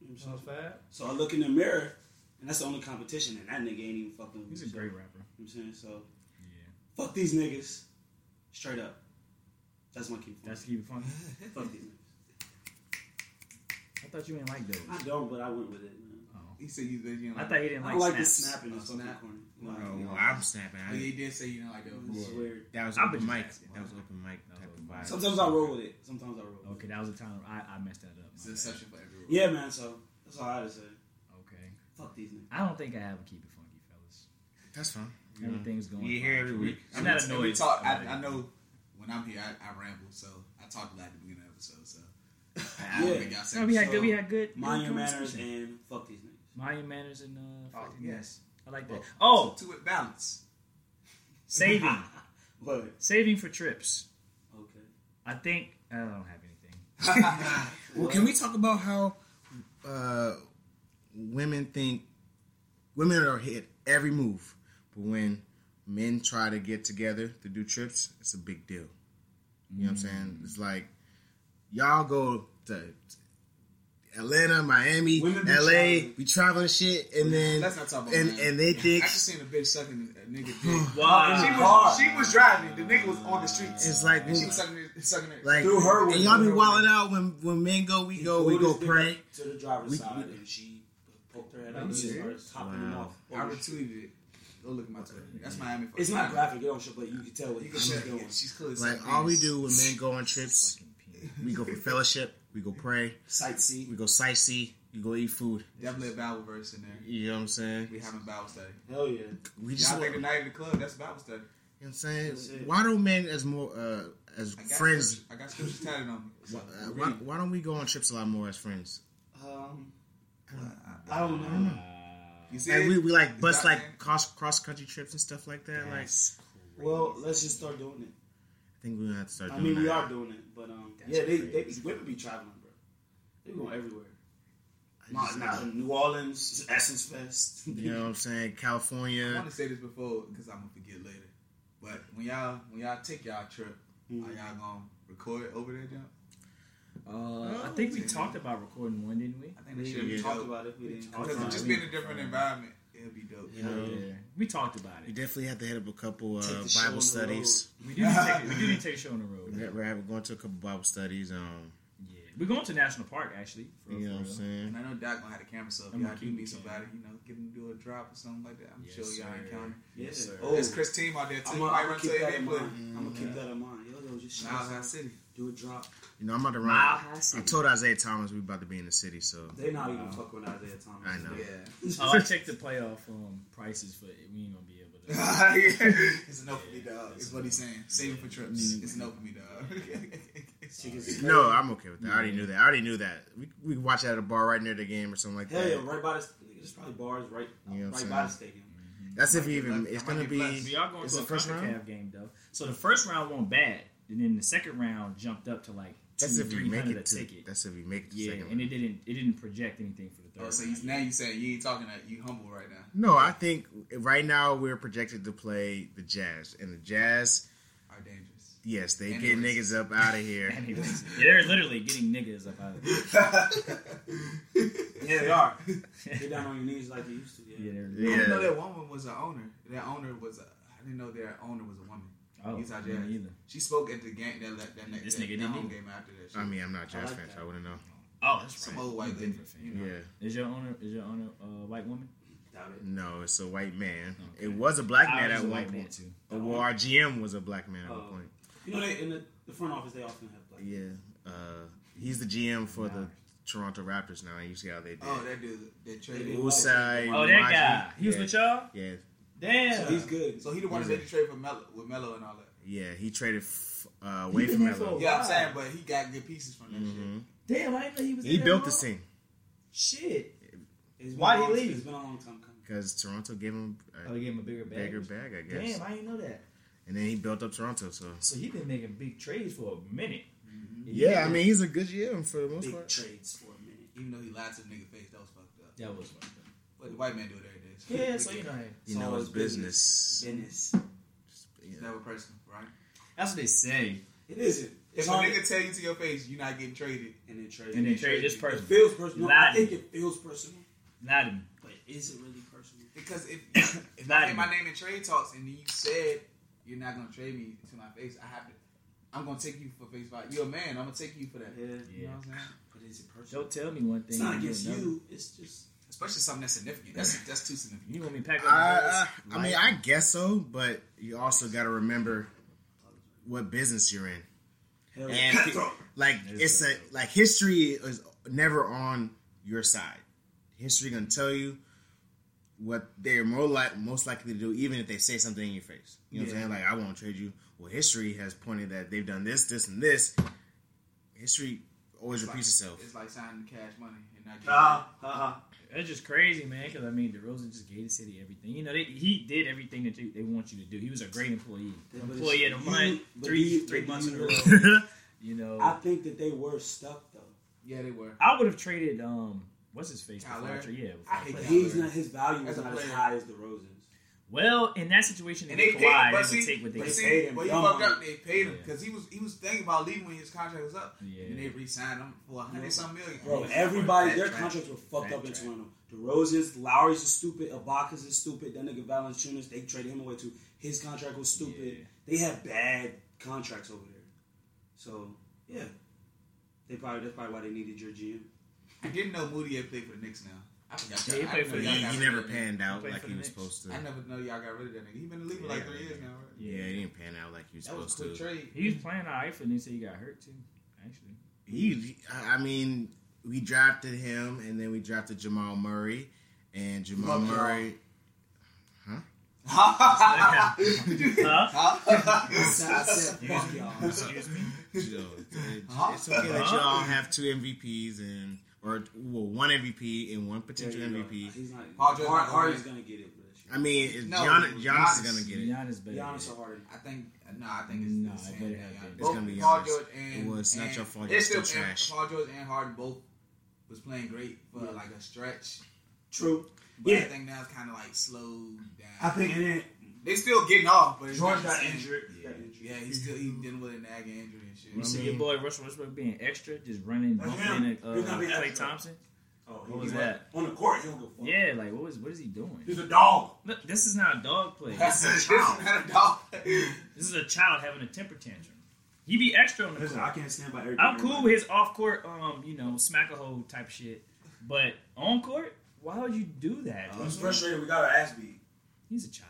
You know what I'm saying? Sounds fab. So I look in the mirror, and that's the only competition, and that nigga ain't even fucking with He's a great rapper. You know I'm saying? So Yeah, fuck these niggas. Straight up. That's my key. that's keep it funny. fuck these niggas. I thought you didn't like those. I don't, but I went with it, man. Oh. He said you. you know, I thought you didn't like, I like, like the snaps. snapping and Oh, snap. Corny. Oh, Oh, yeah. well, I'm snapping. Oh, yeah, I, he did say you know like that. It's weird. that was I'm open mic. That was open mic type was of vibe. Sometimes I roll with it. Sometimes I roll. With Okay, that was the time I, I messed that up. It's an exception for everyone. Yeah, man. So that's all I had to say. Okay, Fuck these niggas. I don't think I ever keep it funky, fellas. That's fine. You Everything's going. You fine hear every week. I'm not And we annoyed. Talk, I, I know when I'm here, I, I ramble, so I talk a lot at the beginning of the episode. So I Yeah. don't think y'all say No, we had So, good. We had good. Mind your manners and fuck these niggas. Mind your manners and uh. Oh, fucking- yes. I like that. Oh, Oh, to it balance. saving, But saving for trips. okay. I think I don't have anything. Well, can we talk about how uh, women think women are hit every move, but when men try to get together to do trips, it's a big deal. You know what I'm mm. saying? It's like y'all go to Atlanta, Miami, Women be LA, traveling. we traveling shit, and then Let's not talk about and and they think I just seen a bitch sucking a nigga dick. Wow. she Car. was she was driving. The nigga was on the streets. it's like and she was sucking it, sucking it. like Through her and y'all be Through her wilding out when when men go, we He go, we go pray. to the driver's We- side, we- and she poked her head out Are and you started topping him Wow. off. I retweeted it. Go look at my Twitter. That's Miami. It's not graphic, it don't show, but you can tell what You you can can tell. doing. She's clearly Like sucking all we do when men go on trips, we go for fellowship, we go pray, Sightsee. we go sightsee, we go eat food. Definitely a Bible verse in there. You know what I'm saying? We having Bible study. Hell yeah. We just Y'all want, think the night of the club? That's Bible study. You know what I'm saying? Why don't men as more uh, as I friends? Scripture, I got scriptures tatted on me. So, Why, uh, why, why don't we go on trips a lot more as friends? Um, I don't know. You see, Like we, we like It's bust not like cross cross country trips and stuff like that. Like Well, let's just start doing it. I think we're gonna have to start I doing mean, we that. are doing it, but um, That's yeah, they they crazy. be, women be traveling, bro. They going everywhere. I just- Nah, New Orleans, Essence Fest. You know what I'm saying? California. I want to say this before because I'm gonna forget later. But when y'all when y'all take y'all trip, Mhm. are y'all gonna record over there, Jump? Uh, I think we talked about recording one, didn't we? I think We, that should we be talked about it. We didn't. talked Because about just it. being a different environment, it'll be dope. Yeah. Yeah, we talked about it. We definitely have to hit up a couple uh, Take the show on Bible studies. We do take, we do need to take a show on the road. We're, we're having- going to a couple Bible studies. Um, Yeah, we're going to National Park actually. For, you know what I'm saying? And I know Doc gonna have the camera, so if I'm y'all gonna do meet somebody, you know, get them to do a drop or something like that. I'm Yes, sure y'all sir. encounter. Yeah. Yes, sir. Oh, There's Chris Team out there too. I'm gonna might I'm run keep that they in play. mind. I'm gonna keep that in mind. Yo, yo, just Miles High City. Do a drop. You know, I'm about to Mile run. High I told Isaiah Thomas we about to be in the city, so They not even Wow. fuck with Isaiah Thomas. I know. Yeah. Oh, I checked the playoff um, prices for it. We ain't gonna be able to. it's a no for me, dog. It's what he's saying. Save it for trips. It's a no for me, dog. No, I'm okay with that. I already knew that. I already knew that. We we could watch it at a bar right near the game or something like Hell that. yeah, right by the. There's probably bars right, You know right I'm by the saying? stadium. That's if you even. blessed. It's gonna be be. blessed. We going to it a first first round? game though. So the first round went bad, and then the second round jumped up to like That's if you make hundred a it to. ticket. That's if you make it to Yeah, second. and it didn't it didn't project anything for the third. Oh, so round. you, now you saying you ain't talking that you humble right now. No, I think right now we're projected to play the Jazz, and the Jazz, Are dangerous. yes, they And get niggas up out of here. Anyways, yeah, they're literally getting niggas up out of here. Yeah, they are. Get down on your knees like you used to. Yeah. Yeah, they're, I didn't know that woman was an owner. That owner was. A, I didn't know their owner was a woman. Oh, Utah me Jazz. neither. She spoke at the game that that, that, This that, nigga that didn't home either. game after that. Shit. I mean, I'm not a Jazz like fan, that. so I wouldn't know. Oh, that's Some right. old white You lady, Denver fan. you know. Yeah, Is your owner is your owner a white woman? It. no, it's a white man. Okay. It was a black man at one point. too. Oh, well, our GM was a black man at Oh. one point. You know, they in the, the front office they often have black. Yeah, uh, he's the GM for the Toronto Raptors now. You see how they did. Oh, that dude that traded. They Usai, Oh, that Umaji. guy. He was yeah. with y'all. Yeah, Damn. So he's good. So he the one that He's made the trade for Melo with Melo and all that. yeah. He traded f- uh, away from there Melo. Yeah, I'm saying, but he got good pieces from that hmm Damn, I didn't know he was. He in built the long. scene Shit. It's Why'd he long- leave? It's been a long time coming. because Toronto gave him Oh, a they gave him a bigger bag. bigger bag, I guess. Damn, I didn't know that. And then he built up Toronto. So So he been making big trades for a minute. yeah, I mean he's a good GM for the most Big part. trades for a minute. Even though he lied to the nigga face, that was fucked up. that was one. But the white man do it every day. Yeah, so you know, hey, You know it's it's business. Business. It's never personal, right? that's what they say. It isn't. If It's a hard. nigga tell you to your face, you're not getting traded. And then trade. And then trade this It person. feels personal. Lied I think it feels personal, Not him. but is it really personal? Because if if Not I get my name in trade talks and then you said you're not gonna trade me to my face, I have to. I'm gonna take you for face value. You're a man. I'm gonna take you for that. Yeah. You know Yeah. what I'm saying? But is it personal? Don't tell me one thing. It's not against you. It's just. Especially something that's significant. That's that's too significant. You want me to pack up? I, I, mean, I guess so, but you also got to remember what business you're in. Hell And yeah. like It's it's a like history is never on your side. History gonna tell you what they're more like most likely to do, even if they say something in your face. You know what I'm saying? Like I won't trade you. Well, history has pointed that they've done this, this, and this. History always It's like, repeats itself. it's like signing the cash money and not getting Ah, ah, ah. That's just crazy, man. Because I mean, DeRozan just gave the city everything. You know, they, he did everything that you, they want you to do. He was a great employee. But employee of the month, three you- three months in a row. You know, I think that they were stuck though. Yeah, they were. I would have traded um, what's his face Kyle before I Lowry? yeah. I before hate But I Kyle he's not. His value As is a not as high as DeRozan's. Well, in that situation, And they they Kawhi, paid, they but would see, take what they but get. see, paid him but he fucked up. They paid him Yeah. because he was he was thinking about leaving when his contract was up, Yeah. and they re-signed him for a hundred some million. Bro, everybody, their that contracts were fucked Fat up in track. Toronto. The Roses, Lowry's is stupid. Ibaka's is stupid. That nigga Valanciunas, they traded him away too. His contract was stupid. Yeah. They have bad contracts over there. So yeah, they probably that's probably why they needed your GM. I didn't know Moody had played for the Knicks now. I forgot. Yeah, he played for know He, he never of that nigga. panned out played like he was Knicks. supposed to. I never know y'all got rid of that nigga. He been in the league for like three years now, right? Yeah, he didn't pan out like he was That was a supposed quick to. trade. He was playing alright for until he said he got hurt too. Actually, He, I mean, we drafted him, and then we drafted Jamal Murray, and Jamal Fuck y'all. Murray. huh? I said, I said fuck y'all. Excuse me. you it's okay that y'all have two MVPs and or well, one MVP and one potential There you. MVP. He's not. Paul George Hard, not gonna Harden's gonna get it I mean, it's No, Giannis, Giannis Giannis. is gonna get it. Giannis better. Giannis or Harden. I think no, I think it's, No, it's it him better have Giannis. It's gonna be Paul Giannis. George and It was not your fault, It's you're still still trash. Paul George and Harden both was playing great for Yeah. like a stretch, True. but I think now it's kind of like slowed down. I think and then they still getting off, but it's George not got injured. Yeah, Got injured. yeah, he's still he dealing with a nagging injury and shit. You I see mean- your boy Russell Westbrook being extra, just running, That's bumping him. in uh, He's gonna be Klay extra. Thompson. Oh, What was that? On the court, he don't go fuck. Yeah, like what was what is he doing? He's a dog. Look, this is not a dog play. That's This a is a child. not a dog. This is a child having a temper tantrum. He be extra on the Listen, court. I can't stand by everything. I'm cool everybody- with his off court, um, you know, smack a hole type shit. But on court, why would you do that? He's frustrated. We got our ass beat. He's a child.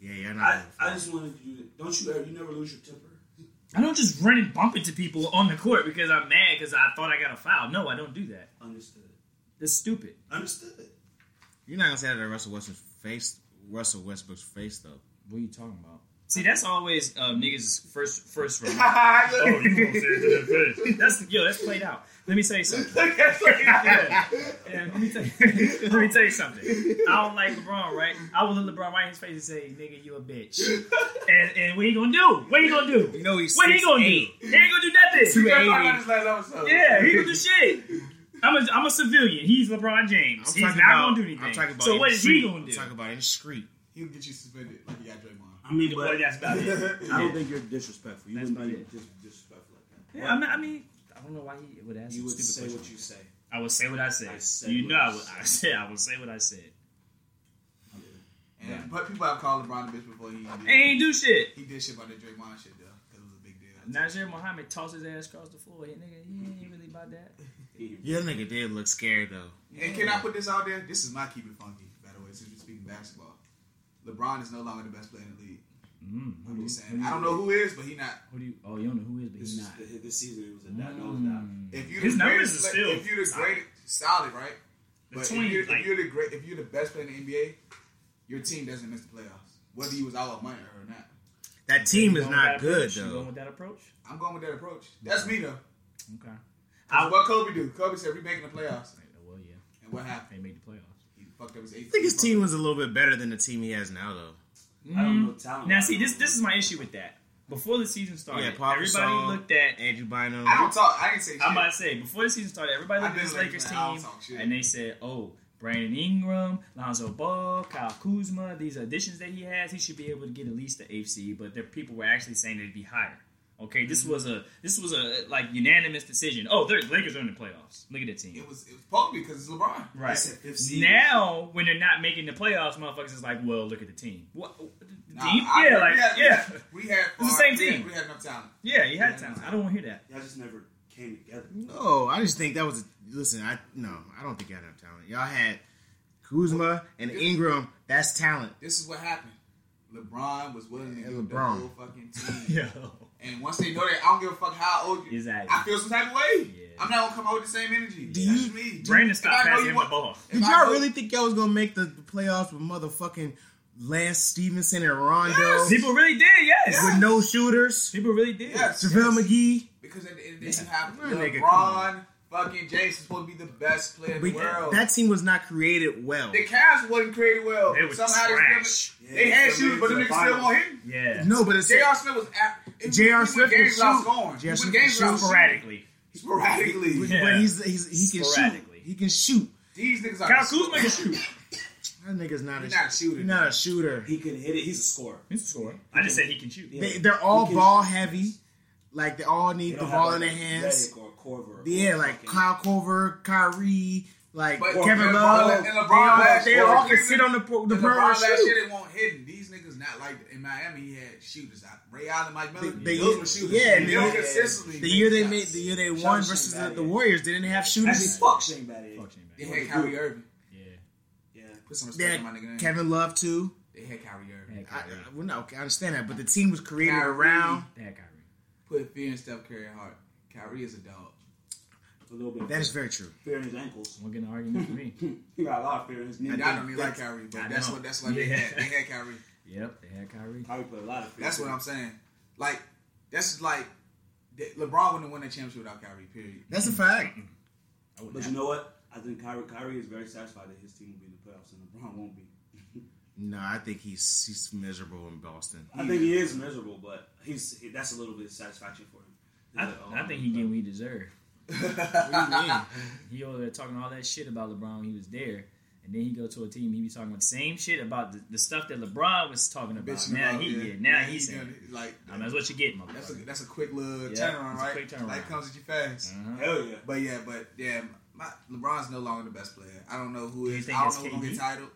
Yeah, you're not. I, I just wanted to do that. Don't you ever? You never lose your temper. I don't just run and bump into people on the court because I'm mad because I thought I got a foul. No, I don't do that. Understood. That's stupid. Understood. You're not gonna say that at Russell Westbrook's face. Russell Westbrook's face, though. What are you talking about? See, that's always uh, niggas' first first remark. oh, you gonna say it to their face? That's yo, that's played out. Let me tell you something. Yeah, let me tell you, let me tell you something. I don't like LeBron, right? I will look LeBron right in his face and say, "Nigga, you a bitch." And and what he gonna do? What he gonna do? You know he's What he gonna do? He ain't gonna do nothing. We talked about this last episode. Yeah, he gonna do shit. I'm a, I'm a civilian. He's LeBron James. I'm He's not about, gonna do anything. I'm talking about so in what the is street. he gonna I'm do? talking about in the street. He'll get you suspended like you got Draymond. I mean, Well, but that's about it. I don't think you're disrespectful. You That's wouldn't be dis- disrespectful like that. Yeah, I mean, I mean, I don't know why he would ask. You would stupid say question. what you say. I would say what I said. I said you what know, I I would. I said I would say what I said. And Yeah. but people have called LeBron a bitch before he He ain't do shit. he did shit about that Draymond shit though because it was a big deal. Nazr Mohammed tossed his ass across the floor. Hey, nigga, he ain't really about that. Yeah, nigga did look scared though. And can I put this out there? This is my keep it funky, by the way, since we're speaking basketball. LeBron is no longer the best player in the league. Mm. I'm just saying. I don't know who is, but he not. Who do you? Oh, you don't know who is, but This, he's not. the, this season it was a that nose down. Mm. If you His the numbers greatest, are still if you're the solid. greatest, solid, right? The But if you're, like- if you're the great, if you're the best player in the NBA, your team doesn't miss the playoffs, whether you was out of money or not. That team is not that good approach? You going with that approach? I'm going with that approach. That's me though. Okay. That's what Kobe do. Kobe said we making the playoffs, Well, yeah, and what happened? they made the playoffs. He fucked up his eighth. I think his team was a little bit better than the team he has now though. I don't know Mm. talent. Now, see, this this is my issue with that. Before the season started, Yeah, everybody Gasol, looked at. Andrew Bynum. I don't talk. I didn't say shit. I'm about to say before the season started, everybody looked at this Lakers that. Team and they said, "Oh, Brandon Ingram, Lonzo Ball, Kyle Kuzma, these additions that he has, he should be able to get at least the eighth seed." But there, people were actually saying it'd be higher. Okay, this was a this was a like unanimous decision. Oh, the Lakers are in the playoffs. Look at that team. It was it was probably because it's LeBron. Right said fifth now, when they're not making the playoffs, motherfuckers is like, "Well, look at the team." What? Nah, team? I Yeah, agree. like we had, yeah, We had It's the same we had- team. We had enough talent. yeah. You had Yeah. talent. I don't want to hear that. Y'all just never came together. No, I just think that was. A, listen, I no, I don't think y'all have talent. Y'all had Kuzma and Ingram. That's talent. This is what happened. LeBron was willing to And give LeBron. the whole fucking team. Yo, And once they know that, I don't give a fuck how old you. Exactly. I feel some type of way. Yeah. I'm not gonna come out with the same energy. Do you- just me. Brandon If stopped I know passing him the want- ball. Did y'all know- really think y'all was gonna make the, the playoffs with motherfucking Lance Stephenson and Rondo Yes. People really did, yes. with no shooters? People really did. Yes. JaVale yes. McGee. Because at the end of the day, you have Well, LeBron, fucking James is supposed to be the best player in the But world. that team was not created well. the Cavs wasn't created well. They were Somehow trash. they, they had shooters, but the niggas still won't hit. Him. Yeah. No, but it's J.R. Smith was at. J.R. Smith went games can without shoot. scoring. J.R. Smith went games can without shoot. Sporadically. Sporadically. Yeah. But he's, he's he can shoot. Sporadically. He can shoot. These niggas are. Kyle Kuzma can shoot. That nigga's not He's a not shooter. He's not a shooter. He can hit it. He's a scorer. He's a scorer. I just said he can shoot. They, they're all ball shoot. heavy. Like they all They need the ball in their hands. Redick Or Korver. Yeah, or like fucking- Kyle Korver, Kyrie, like But Kevin LeBron- Love. and They LeBron all, last they all can sit on the, Cleveland, the And perimeter LeBron and last year they won't hidden. These niggas not like in Miami. He had shooters out. Ray Allen, Mike Miller. They- they- those were shooters. yeah, they and don't they- consistently. The year they made, the year they won out versus Shane the, the Warriors, they didn't have Actually, shooters. fuck Shane Battier. Fuck Shane They Battier. had Kyrie Irving. Yeah. Yeah. Put some They respect on my had nigga. Kevin Love too. They had Kyrie Irving. They had I, I, well, no, okay, I understand that, but the team was created Kyrie. around. They had Kyrie. Put fear in Steph Curry heart. Kyrie is a dog. A little bit. That is very true. fear in his ankles. Won't get an argument for me. he got a lot of fear in his knees. I don't even like that's- Kyrie, I but that's know. what that's what they had. They had Kyrie. Yep, they had Kyrie. Probably put a lot of fear. That's what I'm saying. Like that's like LeBron wouldn't win that championship without Kyrie. Period. That's a fact. But not. you know what? I think Kyrie, Kyrie is very satisfied that his team will be in the playoffs and LeBron won't be. No, I think he's he's miserable in Boston. I think he is miserable, but he's that's a little bit of satisfaction for him. He's I, like, oh, I think he getting what he deserved. What do you mean? He over there talking all that shit about LeBron when he was there, and then he go to a team he be talking about the same shit about the, the stuff that LeBron was talking about. Bitching now about, he yeah. yeah, now he's gonna, saying, like I mean, that's what you get, that's a that's a quick little Yeah, turnaround, right? quick turnaround. Life comes at you fast. Uh-huh. Hell yeah. But yeah, but yeah, my, LeBron's no longer the best player. I don't know who Do is. I don't know who's gonna get titled.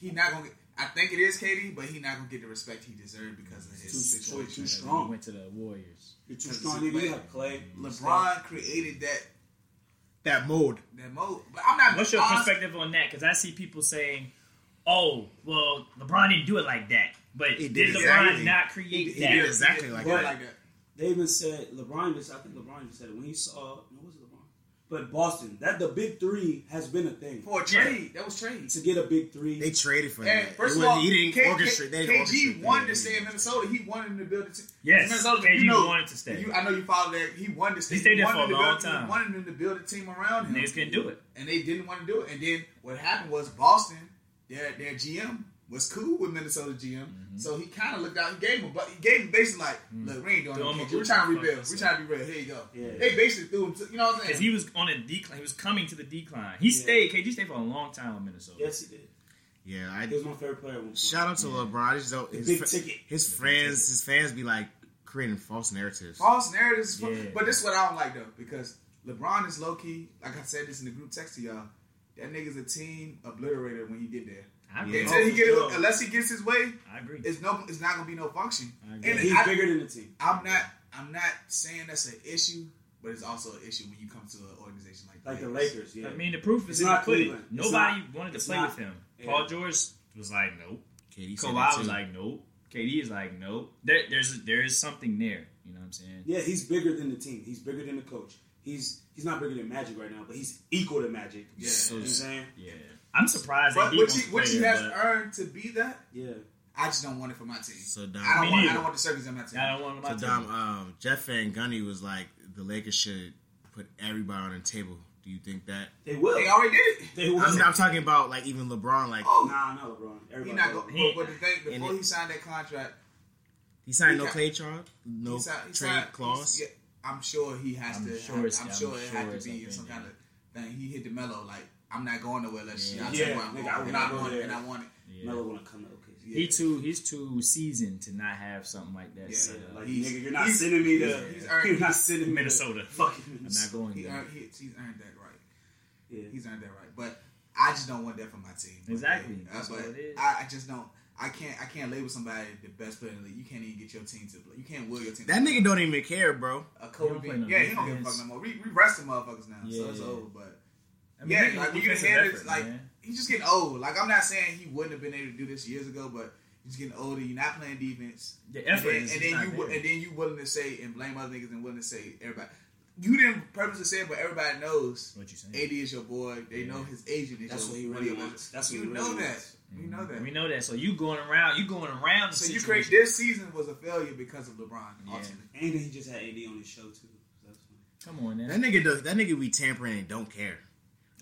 He not gonna get. I think it is KD, but he not gonna get the respect he deserved because of his Too- situation. too He strong. went to the Warriors. You're too That's strong. a nigga. You player. Clay. LeBron created that That mode. that mode. But I'm not. What's your honest- perspective on that? Because I see people saying, "Oh, well, LeBron didn't do it like that." But He did, did LeBron exactly. not He create did- that? he did exactly he like did that. Like that. They even said LeBron just. I think LeBron just said it when he saw. No, was it LeBron? But Boston. That the big three has been a thing For a trade, that was trade. to get a big three. They traded for And him. first It of all, he didn't K- K- orchestrate. They didn't KG orchestrate wanted that. to stay in Minnesota. He wanted to build a team. Yes, Minnesota, KG you know, wanted to stay. You, I know you followed that. He wanted to stay. He stayed there for a long build, time. He wanted him to build a team around him. Niggas couldn't do it. and they didn't want to do it. And then what happened was Boston, their their GM was cool with Minnesota GM, Mm-hmm. so he kind of looked out. He gave him, but he gave him basically like, look, we ain't doing Throw no him. We're trying to fuck rebuild. We're trying to rebuild. Here you go. Yeah. They basically threw him. To, you know what I'm Because saying? he was on a decline. He was coming to the decline. He Yeah. stayed. KG stayed for a long time with Minnesota. yes, he did. Yeah, I He was my favorite player. At one point. shout out to LeBron. I just don't, his, big ticket. his friends, his fans be like creating false narratives. False narratives. Yeah. But this is what I don't like though, because LeBron is low key. Like I said this in the group text to y'all. That nigga's a team obliterator when he get there. I agree. Until he get oh, sure. unless he gets his way, I agree. it's no, it's not gonna be no function. I agree. And He's I, bigger than the team. I'm not, I'm not saying that's an issue, but it's also an issue when you come to an organization like Like the Lakers. Lakers. Yeah. I mean, the proof It's is in the not pudding. Cleveland. Nobody not- wanted to play not- with him. yeah. Paul George was like, nope. KD said that Kawhi too. was like, nope. KD is like, nope. There, there's there is something there. You know what I'm saying? Yeah, he's bigger than the team. He's bigger than the coach. He's he's not bigger than Magic right now, but he's equal to Magic. Yeah. So- You know what I'm saying? Yeah. I'm surprised that But he which wants he, to which play he there, has but earned to be that, Yeah. I just don't want it for my team. So Dom, I don't Me want, I don't want the circus on my team. I don't want him so on my Dom, team. um, Jeff Van Gundy was like, the Lakers should put everybody on the table. Do you think that? They will. They already did it. They will. I'm, I'm talking about like even LeBron. Like Oh, Nah, no, LeBron. he Everybody. not going. He- But, but the thing, and before it- he signed that contract, he signed He no got- trade charge, no he signed, he trade signed- clause. Yeah, I'm sure he has I'm to. sure I'm, it's- I'm I'm sure it sure had to be something, some kind of thing. He hit the Melo like I'm not going nowhere unless Yeah. y'all Yeah, tell me I'm going, I and I go want it, and I want it. Yeah. Melo want to come to OKC. Yeah. He too he's too seasoned to not have something like that. Yeah, set up. Like, He's- nigga, you're not he's- sending me to. he's- he's earned- you're not sending me Minnesota. To fucking I'm not going He there. earned, he, he's earned that right. Yeah. He's earned that right. But I just don't want that for my team. Exactly. Uh, That's but what it is. I, I just don't. I can't. I can't label somebody the best player in the league. You can't even get your team to play. You can't will your team. That to nigga don't even care, bro. A He Kobe don't play Bean- no yeah, he don't give a fuck no more. We, we the motherfuckers now, so it's over. But I mean, yeah, he- like when you defensive hear it, effort, like man. he's just getting old. Like I'm not saying he wouldn't have been able to do this years ago, but he's getting older. You're not playing defense. the effort and then, is and then not you there. and then you willing to say and blame other niggas and willing to say everybody. You didn't purposely say it, but everybody knows. what you saying? AD is your boy. They Yeah. know his agent is That's your what he really of wants. That's what you he really know that. wants. We know mm-hmm. that. We know that. So you going around, you going around. The So you situation. create this season was a failure because of LeBron. Yeah. Ultimately, And then he just had AD on his show too. So that's fine. Come on, That man. nigga, does, that nigga be tampering and don't care.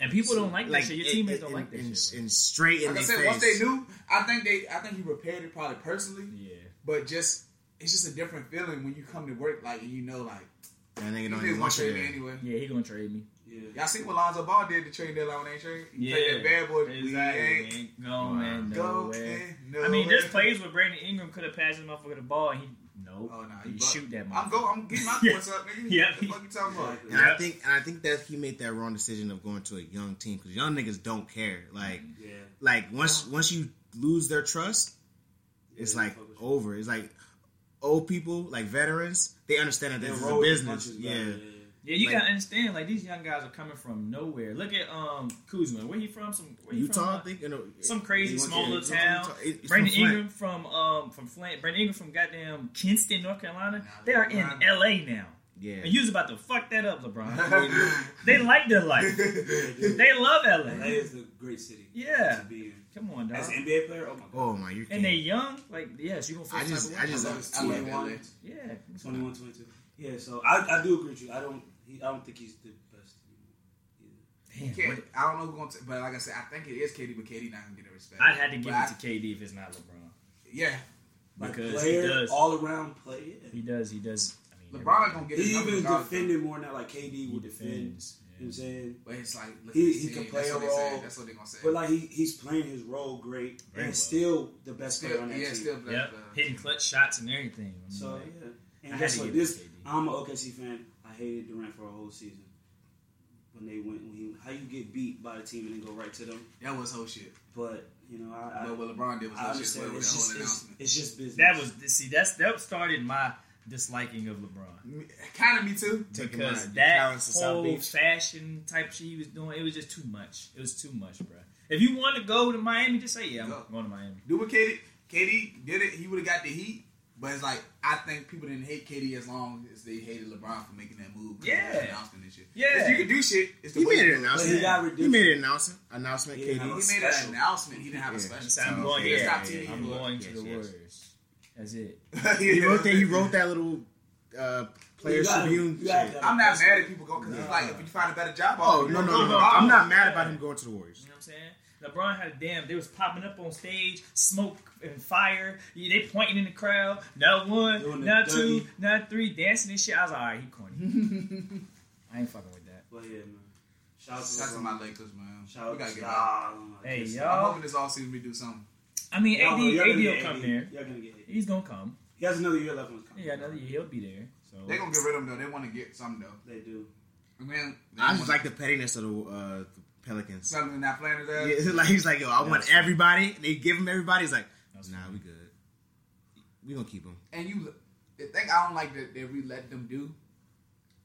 And people don't like that shit. Your teammates it- don't like that and, shit. and straight in like I said, face. once they knew, I think they, I think he repaired it probably personally, Yeah. but just it's just a different feeling when you come to work like and you know like That nigga He don't niggas even gonna you trade me anyway. Yeah, he gonna trade me. Yeah. Y'all see what Lonzo Ball did to trade deadline when they ain't trade? He Yeah, played that bad boy. We exactly. ain't Man. Go man, no go way. in, no I mean, there's way. plays where Brandon Ingram could have passed his motherfucker the ball, and he nope. Oh no, he he buck. shoot that. I'm motherfucker. go. I'm getting my points up, nigga. Yeah. What the fuck you talking about? Exactly. And I think and I think that he made that wrong decision of going to a young team because young niggas don't care. Like mm-hmm. Yeah. like once once you lose their trust, it's Yeah, like fuck with you. over. It's like old people, like veterans, they understand that They this is a with business. punches, Yeah. Bro. Yeah, you Like- gotta understand. Like these young guys are coming from nowhere. Look at um Kuzma. Where he from? Some where he Utah, I From? think you know, Some crazy small little town. Utah. Brandon from Ingram from um from Flint. Brandon Ingram from goddamn Kinston, North Carolina. Nah, They are in L.A. now, Yeah. and you was about to fuck that up, LeBron. they like their life. They love LA L.A. is a great city Yeah. to be in. Come on, dog. As an NBA player, oh my god. Oh my, you And can't. they young. Like yes, you gonna feel I just- type I of just- I love, I love LA. yeah. 21, 22. Yeah, so I, I do agree with you. I don't he, I don't think he's the best anymore. Damn, Can't, what- I don't know who's gonna. But like I said, I think it is KD, but KD not gonna get the respect. I had to give But it I- to KD if it's not LeBron Yeah, Like because player, he does. all around play. he does. He does. I mean, LeBron gonna get. He even regardless, defended more now, like KD He will defend. defends. You know what I'm saying? But it's like look He- at he can play a what they say. role. That's what they're gonna say. But like he, he's playing his role great Very and well. still the best player on that yeah, team. still. Blessed, Yep, hitting clutch shots and everything. I mean, So like, yeah. I And had guess to what? This KD. I'm an OKC fan. I hated Durant for a whole season. When they went, when he, how you get beat by a team and then go right to them. that was whole shit. But you know, I, I, But what LeBron did was I whole shit well understand. It's that just, whole it's, it's just business. that was see that's that started my disliking of LeBron Kind of me too. Taking because my that talents to South whole fashion type shit he was doing it was just too much. It was too much, bro. If you want to go to Miami, just say yeah, I'm Go. going to Miami. Do what KD. KD did it. He would have got the heat. But it's like I think people didn't hate KD as long as they hated LeBron for making that move. 'cause of Yeah. the announcement and shit. Yeah. if you can do shit, it's the He way made you an do it. But he announcement. got He made an announcement. Announcement. KD. He made Special. an announcement. He didn't have a special. He I'm going. he Yeah, just stopped I'm going to Yes, the yes. Warriors. That's it. He wrote that. He wrote that little uh, Players gotta- Tribune. gotta- shit. I'm not mad at people going because it's like if you find a better job, Oh offer, no you no no! no. I'm not mad about him going to the Warriors. You know what I'm saying? LeBron had a damn. They was popping up on stage, smoke and fire. Yeah, they pointing in the crowd. Not one, Doing not two, Dougie. not three, dancing and shit. I was like, all right, he corny. I ain't fucking with that. But yeah, man. Shout out to, Shout out to my Lakers, man. Shout out we gotta to get back. Hey, just- yo. I'm hoping this all season we do something. I mean, Y'all AD, know, AD will get come AD. there. Y'all gonna get AD. He's gonna come. He has another year left on his contract. Yeah, another year he'll be there. So They're gonna get rid of him though. They want to get something though. They do. I mean, they I want- just like the pettiness of the, uh, the Pelicans. something not playing his ass. Yeah, like he's like, yo, I want That's- everybody. They give him everybody. He's like, That's nah, fine. we good. We gonna keep him. And you, the thing I don't like that, that we let them do,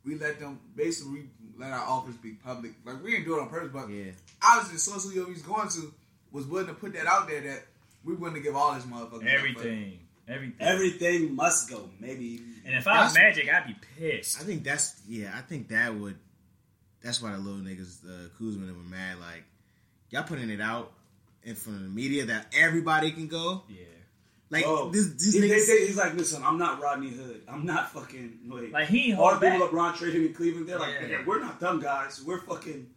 we let them basically we let our offers be public. Like we didn't do it on purpose, but Yeah, obviously the source who he's going to was willing to put that out there that we willing to give all this motherfuckers everything, everything, Everything must go. Maybe. And if I was Magic, I'd be pissed. I think that's yeah. I think that would. That's why the little niggas, uh, Kuzma, they were mad. Like y'all putting it out in front of the media that everybody can go. Yeah, Like Oh, this, these he, they niggas. say- he's like, listen, I'm not Rodney Hood. I'm not fucking. Wait. like he ain't All the people back. LeBron traded in Cleveland, they're like, Yeah. "Nigga, we're not dumb guys. We're fucking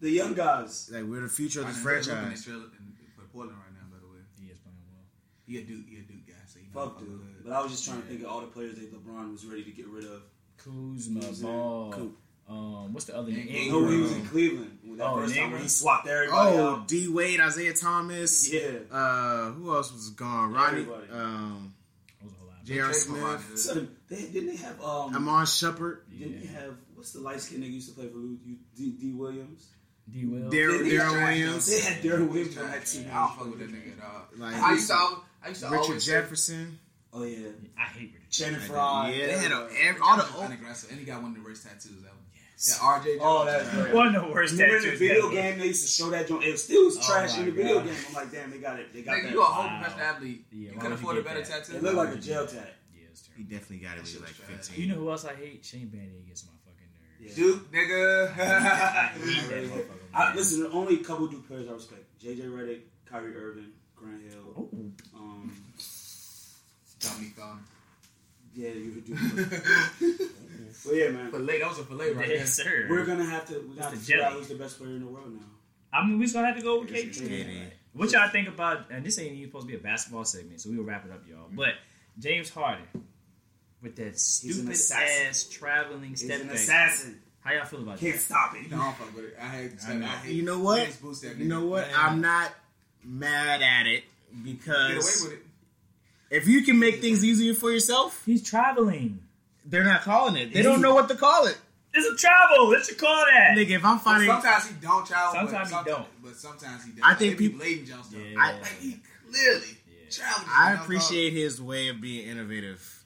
the young guys. like we're the future of I this know they're looking at franchise. Trailer in- for Portland right now. By the way, He is playing well. he a Duke, he a Duke guy. So you know Fuck, fuck dude. But I was just trying to think of all the players that LeBron was ready to get rid of. Kuzma, Who's Ball. Coop. Um, what's the other name? Ingram. No, he was in Cleveland that Oh, first time when he swapped everybody Oh, out. D Wade, Isaiah Thomas. Yeah. Uh, who else was gone? Ronnie. Everybody. Um, That was a whole lot. J.R. Trade for Rodney Smith. So they didn't they have um Iman Shumpert. didn't they have what's the light skinned nigga used to play for Lu- you- D, D Williams? D. Will. Dar- They- they- Williams. They had Deron Williams He's on that team. I don't fuck with that nigga at all. Like, I used to, I used to Richard always say- Jefferson. Oh yeah, I hate Richard. Shannon Yeah, they had a, every, all the old, aggressive, and he got one of the worst tattoos ever. Yes. Yeah, RJ. Oh, that's great. One of the worst Remember in the video ever. game they used to show that joint. It still was Oh trash my in the video game. I'm like, damn, they got it. They got Nigga, that. you a whole Wow. professional athlete. Yeah, you why couldn't would you afford a better that? tattoo. It looked like a jail tag. Yeah, it's he definitely got to be like 15. You know who else I hate? Shane Battier gets my fucking nerves. Yeah. Duke, nigga. I hate that really motherfucker, I, listen, the only couple Duke players I respect: JJ Redick, Kyrie Irving, Grant Hill. Ooh. Um, Dominique Thon. yeah, you would do. but yeah, man, Fillet, that was a fillet right there. Yes, sir. we're gonna have to. We're gonna have to Mr. figure out Jelly. who's the best player in the world now. I mean, we just gonna have to go with It's KD. KD. What y'all think about? And this ain't even supposed to be a basketball segment, so we will wrap it up, y'all. Mm-hmm. But James Harden, with that stupid ass traveling He's step an back. assassin. How y'all feel about Can't that? stop it. You know, I don't fuck with it. I hate. I, I know. hate You know what? Vince boost that You know what? Man. I'm not mad at it Get away because with it. if you can make things easier for yourself, He's traveling. They're not calling it. They don't know what to call it. It's a travel. Let's you call that. Nigga, if I'm But finding, sometimes he don't travel. Sometimes he but don't. But sometimes he does. I think They be people- blatant jump stuff. Yeah. I- like he clearly Yeah. traveled. I appreciate his way of being innovative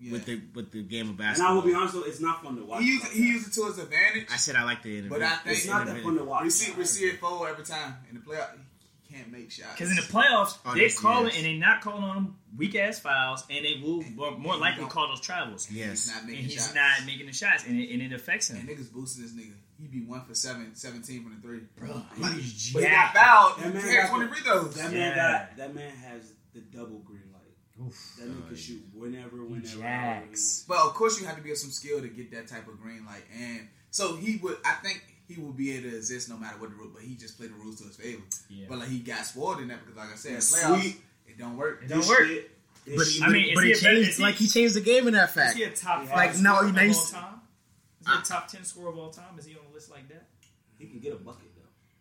yeah. with the with the game of And basketball. I will be honest, though, it's not fun to watch. He used, like he used it to his advantage. I said I like the innovative. But I think It's not that fun to watch. We see we see it fold every time in the playoff. He can't make shots Because in the playoffs, Oh, they're yes, calling yes. and they're not calling on him weak ass fouls, and they will And- more, and more likely call those travels. he's Yes. not And he's shots. not making the shots, and it, and it affects And him. niggas boosting this nigga. He'd be one for seven, 17 from the three. Bro, Like, he's but he got jacked. fouled. That man got 20 free throws. That Yeah. man got that man has the double green light. Oof. That nigga can shoot whenever, whenever. however he Jacks. But of course, you have to be of some skill to get that type of green light. And so he would, I think he will be able to exist no matter what the rule. But he just played the rules to his favor. Yeah. But like he got spoiled in that because, like I said, That's playoffs sweet. it don't work. It don't work. Shit- but, shit- I mean, is but he he a better- changed he- like he changed the game in that fact. Is he a top Like, five no, scorer you of know, all he's- time? Is he a uh, top ten scorer of all time? Is he on a list like that? he can get a bucket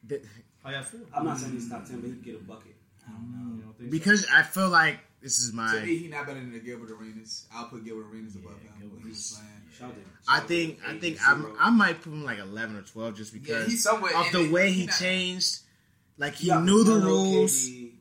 though. How y'all feel? I'm not saying he's top ten, but he can get a bucket. I don't know. You don't think so? Because I feel like this is my. To my. me, he not better than the Gilbert Arenas. I'll put Gilbert Arenas above Yeah, him Gilbert when he was playing. Shout I think I think. I'm, I might put him like 11 or 12 just Yeah, because he's somewhere of the it- way he he not- changed. Like he You knew the rules. KD.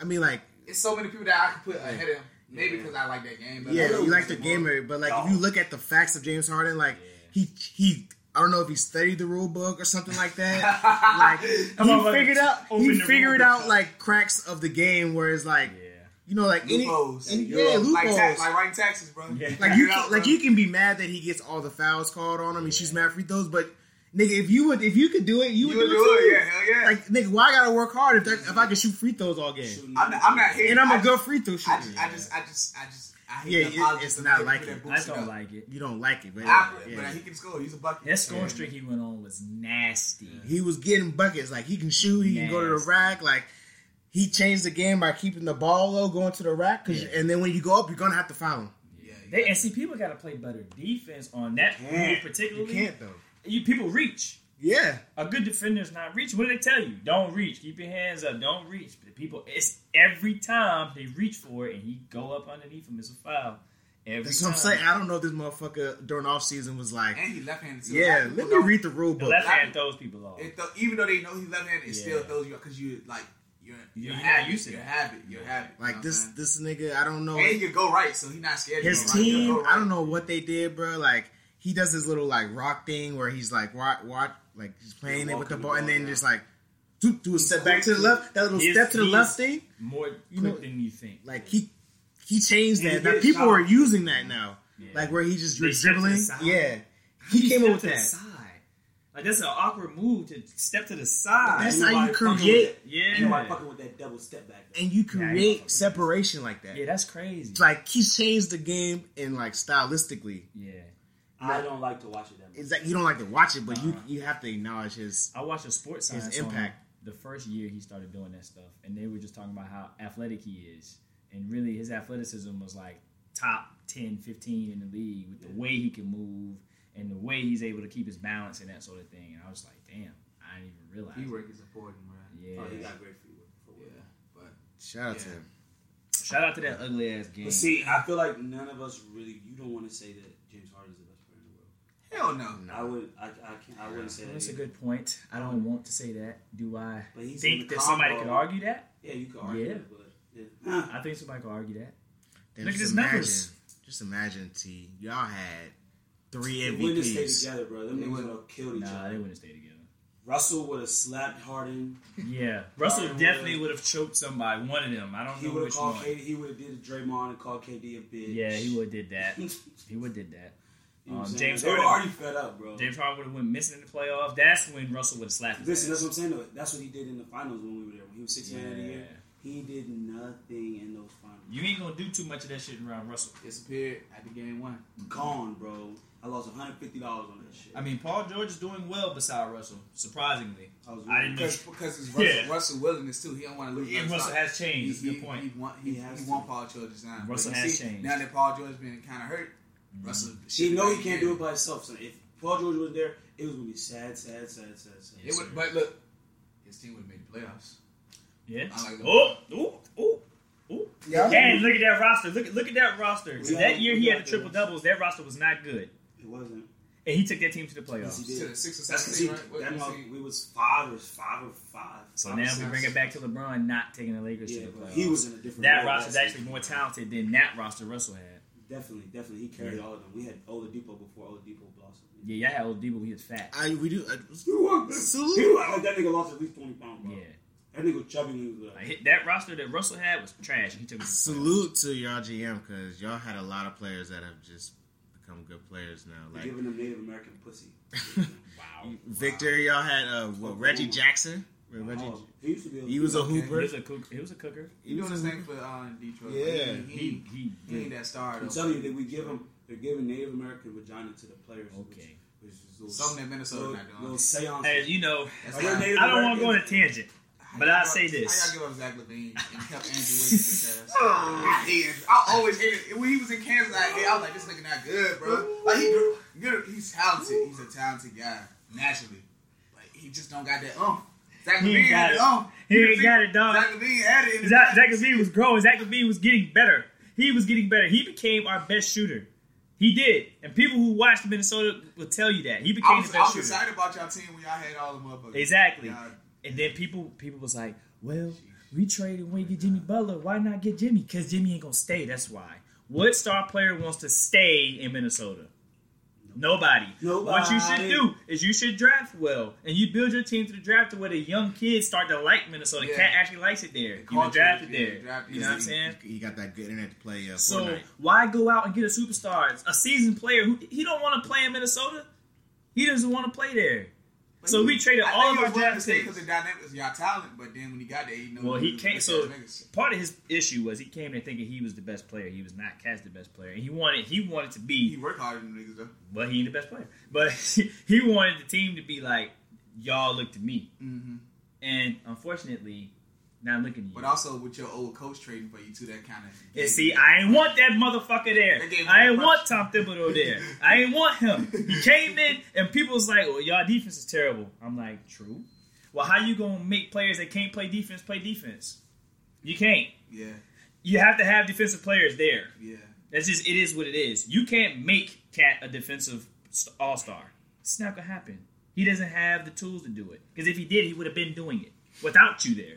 I mean, like It's so many people that I could put ahead of him. Maybe Yeah. because I like that game. But yeah, like, you like the more- gamer, but like if you look at the facts of James Harden, like Yeah. he he. I don't know if he studied the rule book or something like that. like he on, let me figured out he figured out like cracks of the game where it's like Yeah. You know like any, Loopholes. any Yeah, yeah Euro. like, loopholes. tax, like writing taxes, bro. Yeah. Like you, out, can, like bro. you can be mad that he gets all the fouls called on him and shoots mad free throws, but nigga, if you would, if you could do it, you, You would would do, do it too. yeah, hell yeah. Like nigga, why I gotta work hard if that, if I can shoot free throws all game? I'm not, I'm not hating. And I'm I a just- good free throw shooter. I just, I just, I just, I just, I hate Yeah, the it- apologies it's not like it. I don't up. like it. you don't like it, but, I- yeah. But he can score. He's a bucket. That scoring Yeah. streak he went on was nasty. he was getting buckets. Like he can shoot, he can go to the rack. Like he changed the game by keeping the ball low, going to the rack. 'cause- Yeah. and then when you go up, you're gonna have to foul him. Yeah, They, and see, people got to play better defense on that Can't. move You can't though. You people reach. Yeah, A good defender is not reach. What do they tell you? Don't reach. Keep your hands up. Don't reach. But people, it's every time they reach for it and he go up underneath him. It's a foul. Every that's time. what I'm saying. I don't know if this motherfucker during off season was like, and he left-handed too. yeah, A lot of let me read the rule The book. left hand throws people off. It th- even though they know he's left-handed, it still throws you because you like you're You're you're, not habit, used to You're that. habit. You're you know Like this, this nigga, I don't know. And he can go right, so he's not scared. his go right. Team, I don't know what they did, bro. Like he does this little like rock thing where he's like watch, watch like he's playing it with the ball, and then just like do, do a step back to the left. That little His- step to the left thing, More You quick know- than you think. like he he changed that. Now people shot. are using that now, Yeah. like where he just They step to the dribbling. Yeah, He he came up with that. side. Like that's an awkward move to step to the side. That's how you nobody fucking create- with that- Yeah. Ain't nobody fucking with that double step back. though. And you Yeah, I ain't create fucking separation like that. yeah, that's crazy. Like he changed the game and like stylistically. yeah. I don't like to watch it that much. It's like you don't like to watch it, but you Uh-huh. you have to acknowledge his. I watched a sports His science impact. the first year he started doing that stuff, and they were just talking about how athletic he is, and really his athleticism was like top 10, 15 in the league with the way he can move and the way he's able to keep his balance and that sort of thing. And I was like, damn, I didn't even realize. Teamwork is important, bro. Yeah. Oh, he got great footwork. footwork. Yeah, but Shout out to him. Shout out to that ugly ass game. But see, I feel like none of us really. You don't want to say that James Harden is the best player in the world. hell no. I would. I, I can't. I wouldn't say that. That's a good point. I don't um, want to say that. Do I But he's think the that somebody could argue that? Yeah, you could argue, Yeah. it, but yeah. I think somebody could argue that. Then Look at just his imagine, numbers. just imagine, T. Y'all had three They wouldn't have stayed MVPs. together, bro. Them They niggas would wouldn't. have killed each Nah, they wouldn't stay together. Russell would have slapped Harden. Yeah, Russell Harden definitely would've- choked somebody. One of them. I don't He know would which have called one. KD. He would have did a Draymond and called KD a bitch. Yeah, he would have did that. He would have did that. know Um. James they were Harden- already fed up, bro. James Harden would have went missing in the playoffs. That's when Russell would have slapped his Listen, ass. that's what I'm saying. Though. That's what he did in the finals when we were there. When he was six man of the year, he did nothing in those finals. You ain't gonna do too much of that shit around Russell. Disappeared at the game one. Gone, bro. I lost 150 dollars on that shit. I mean, Paul George is doing well beside Russell. Surprisingly, I was I didn't know. Because because it's Russell, Yeah. Russell willingness too. He don't want to lose. And Russell spot. has changed. That's a He, good point. He, he, want, he, He has he to. want Paul George's time. Russell has see, changed. Now that Paul George's been kind of hurt, mm-hmm. Russell. He know he can't do it by himself. So if Paul George was there, it was gonna be sad, sad, sad, sad, sad. It would, but look, his team would have made the playoffs. Yeah. I like the- oh, ooh, ooh, ooh. Yeah, I'm- And look at that roster. Look at look at that roster. We See, got- that year he had the triple doubles. That roster was not good, It wasn't. and he took that team to the Yes, playoffs. he To did. the six or That's seven team, he, right? What that was month he? we was five or five or five. So five now we six. bring it back to LeBron not taking the Lakers Yeah, to the but playoffs. he was in a different. that roster is actually more talented than that roster Russell had. Definitely, definitely, he carried all of them. We had Oladipo before Oladipo blossomed. Yeah, y'all had Oladipo. when He was fat. I we do. I, You want Salute. You like that nigga lost at least twenty pounds, bro. Yeah, That nigga chubby when he was like, like, hit- that roster that Russell had was trash. and He took it. to the playoffs. salute to y'all GM because y'all had a lot of players that have just become good players now. Like, Like giving them Native American pussy. Wow. Victor, y'all had uh, what, Reggie Jackson. Reggie, Oh, he used to be. A, he was a Okay. He hooper. was a cook. He was a cooker. He doing his thing for uh, Detroit. Yeah. He, he, He he. he ain't that star I'm telling you that we give them. They're giving Native American vagina to the players. Okay. Which, which is little, Something that Minnesota little, not doing. little seance. As you know, That's Are they how- Native I don't want to go on a tangent, how but y'all I'll say up- this. How y'all give up Zach LaVine and kept Andrew Wiggins his ass? I hate him. I always hated it. When he was in Kansas, I, hate, I was like, this nigga not good, bro. Like he. He's talented. He's a talented guy naturally, but he just don't got that um. Zach He ain't LaVine got had it. it um. He ain't got it, dog. Zach LaVine had it. Zach, Zach LaVine was growing. Zach LaVine was getting better. He was getting better. He became our best shooter. He did, and people who watched Minnesota will tell you that he I became was, the I best was shooter. excited about y'all team when y'all had all the motherfuckers. Exactly. Y'all- And then people people was like, well, we traded when we get Jimmy Butler. Why not get Jimmy? Because Jimmy ain't gonna stay. That's why. What star player wants to stay in Minnesota? Nobody. What you should do is you should draft well, and you build your team to the draft to where the young kids start to like Minnesota. Yeah. Cat actually likes it there. The You been culture, drafted yeah, there. drafted You know what I'm saying? He got that good internet to play uh, So Fortnite. why go out and get a superstar, a seasoned player who he don't want to play in Minnesota? He doesn't want to play there. So we traded I all of he our was willing to draft picks. because the dynamic was y'all talent, but then when he got there, he knew. Well, he came. So part of his issue was he came there thinking he was the best player. He was not Cat's the best player, and he wanted he wanted to be. he worked harder than niggas though. but he ain't the best player. But he wanted the team to be like y'all look to me, Mm-hmm. and unfortunately, not looking at But also with your old coach trading for you too, that kind of. And see, I ain't want that motherfucker there. I ain't want Tom Thibodeau there. I ain't want him. He came in and people was like, "Well, y'all defense is terrible." I'm like, "True." Well, how you gonna make players that can't play defense play defense? You can't. Yeah, You have to have defensive players there. yeah. That's just it is what it is. You can't make Cat a defensive all star. It's not gonna happen. He doesn't have the tools to do it. Because if he did, he would have been doing it without you there.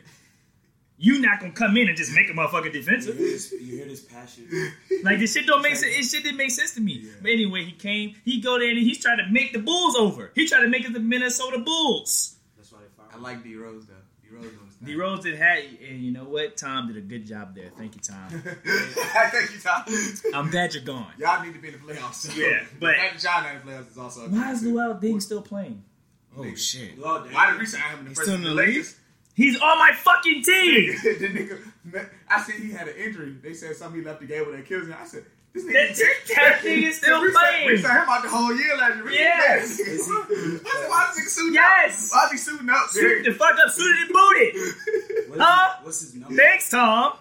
You not gonna come in and just make a motherfucker You defensive. hear this, you hear this passion. Like this shit don't make sense. It shit didn't make sense to me. Yeah. But anyway, he came. He go there and he's trying to make the Bulls over. He tried to make it the Minnesota Bulls. That's why they fired. I like D Rose though. D Rose on his D Rose did had, and you know what? Tom did a good job there. Thank you, Tom. Thank you, Tom. I'm glad you're gone. Y'all need to be in the playoffs. So. Yeah, but- the fact that y'all not in the playoffs is also. a Why is thing. Luol Deng still playing? Oh shit! Well, damn. Why did we sign him in the He's first still in the Lakers? He's on my fucking team. the nigga, I said he had an injury. They said something he left the game with that kills him. I said, this nigga. That, that thing is still we signed- We playing. signed him out the whole year last year. Yes. I said, why is this nigga suiting Yes. up? Why is he suiting up? Suit the fuck up, suited and booted. What is Huh? his, what's his number? Thanks, Tom.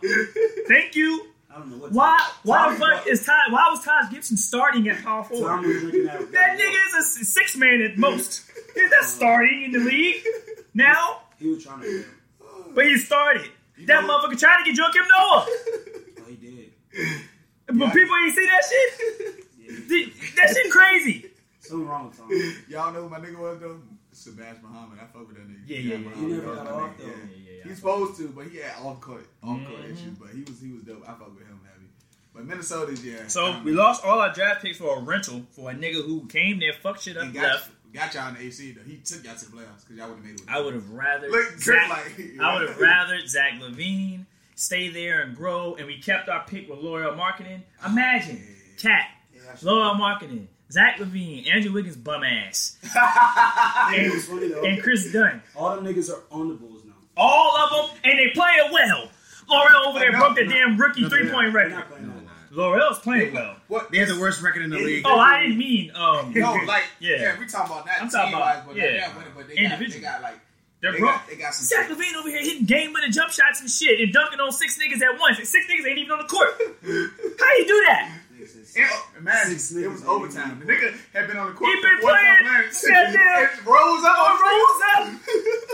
Thank you. I don't know what. Why? Why the fuck is Ty? Why was Taj Gibson starting at power Tom forward? was drinking that. That nigga is a six man at most. He's not starting in the league now, He was trying to. but he started. You That know- motherfucker trying to get drunk Joakim Noah, Oh, he did. but Yeah. people ain't see that shit. Yeah, he- That shit crazy. something wrong with Tom. Y'all know who my nigga was though? Sebastian Muhammad. I fuck with that nigga. Yeah, yeah, yeah. Muhammad, He never got off, that though. nigga, Yeah, yeah, yeah. He's supposed to, but he had off court, off court Mhm. issues. But he was he was dope. I fuck with him heavy. But Minnesota's yeah. So we lost all our draft picks for a rental for a nigga who came there, fucked shit up, and got, left. Got y'all in the AC though. He took y'all to the playoffs because y'all would have made it. I would have rather Look, Zach, like- I would have rather Zach LaVine stay there and grow, and we kept our pick with Lauri Markkanen. Imagine, ah, Cat, Yeah, that's- Lauri Markkanen, Zach LaVine, Andrew Wiggins bum ass, It was funny though. and Kris Dunn. All them niggas are on the Bulls now. All of them, and they playing well. Lauri over there No, broke the no. damn rookie No, three point They're record. Not playing that. Lauri's playing well. What? They had the worst record in the league. Oh, I didn't mean um. No, like Yeah. yeah, we talking about that. I'm talking about- team-wise, but yeah. they got winning, but they got, they got like They're they broke. got, they got some. Zach LaVine over here hitting game winning jump shots and shit and dunking on six niggas at once. And six niggas ain't even on the court. How you do that? And, uh, Imagine, it was overtime. The nigga had been on the court He for been 45 playing. minutes. Goddamn. Rolls up. Rolls up.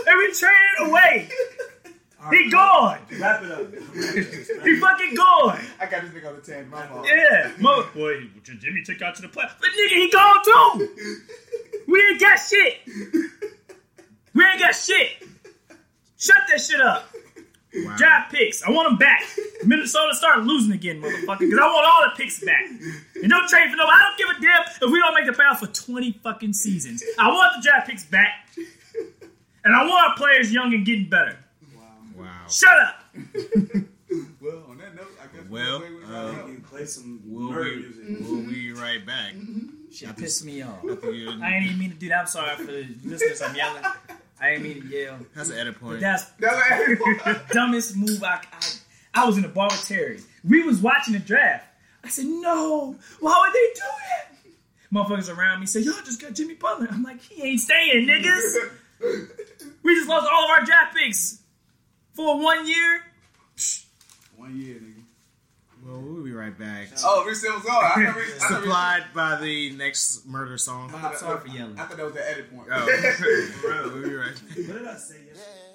And we traded away. He gone. Wrap it up. He fucking gone. I got this nigga on the 10. My fault. Yeah. Mo- Boy, Jimmy took out to the play. But nigga, he gone too. We ain't got shit. We ain't got shit. Shut that shit up. Wow. Draft picks. I want them back. Minnesota start losing again, motherfucker. Because I want all the picks back. And don't trade for no. I don't give a damn if we don't make the playoffs for twenty fucking seasons. I want the draft picks back, and I want our players young and getting better. Wow. Shut up. Well, on that note, I guess Well, we'll, we'll, uh, we'll, play some We'll murder be, music. we'll be right back. Shit pissed me off. After you- I ain't even mean to do that. I'm sorry for the listeners. I'm yelling. I ain't mean to yell. That's an edit But point. that's That's the dumbest move I, I I was in a bar with Terry. We was watching the draft. I said, no, why would they do that? Motherfuckers around me said, y'all just got Jimmy Butler. I'm like, he ain't staying, niggas. We just lost all of our draft picks for one year. One year, nigga. Well, we'll be right back. Oh, Rich Simmons on. I thought Rich- I thought Supplied by the next murder song. I'm sorry for yelling. I thought that was the edit point. Oh, we'll be right. What did I say yesterday?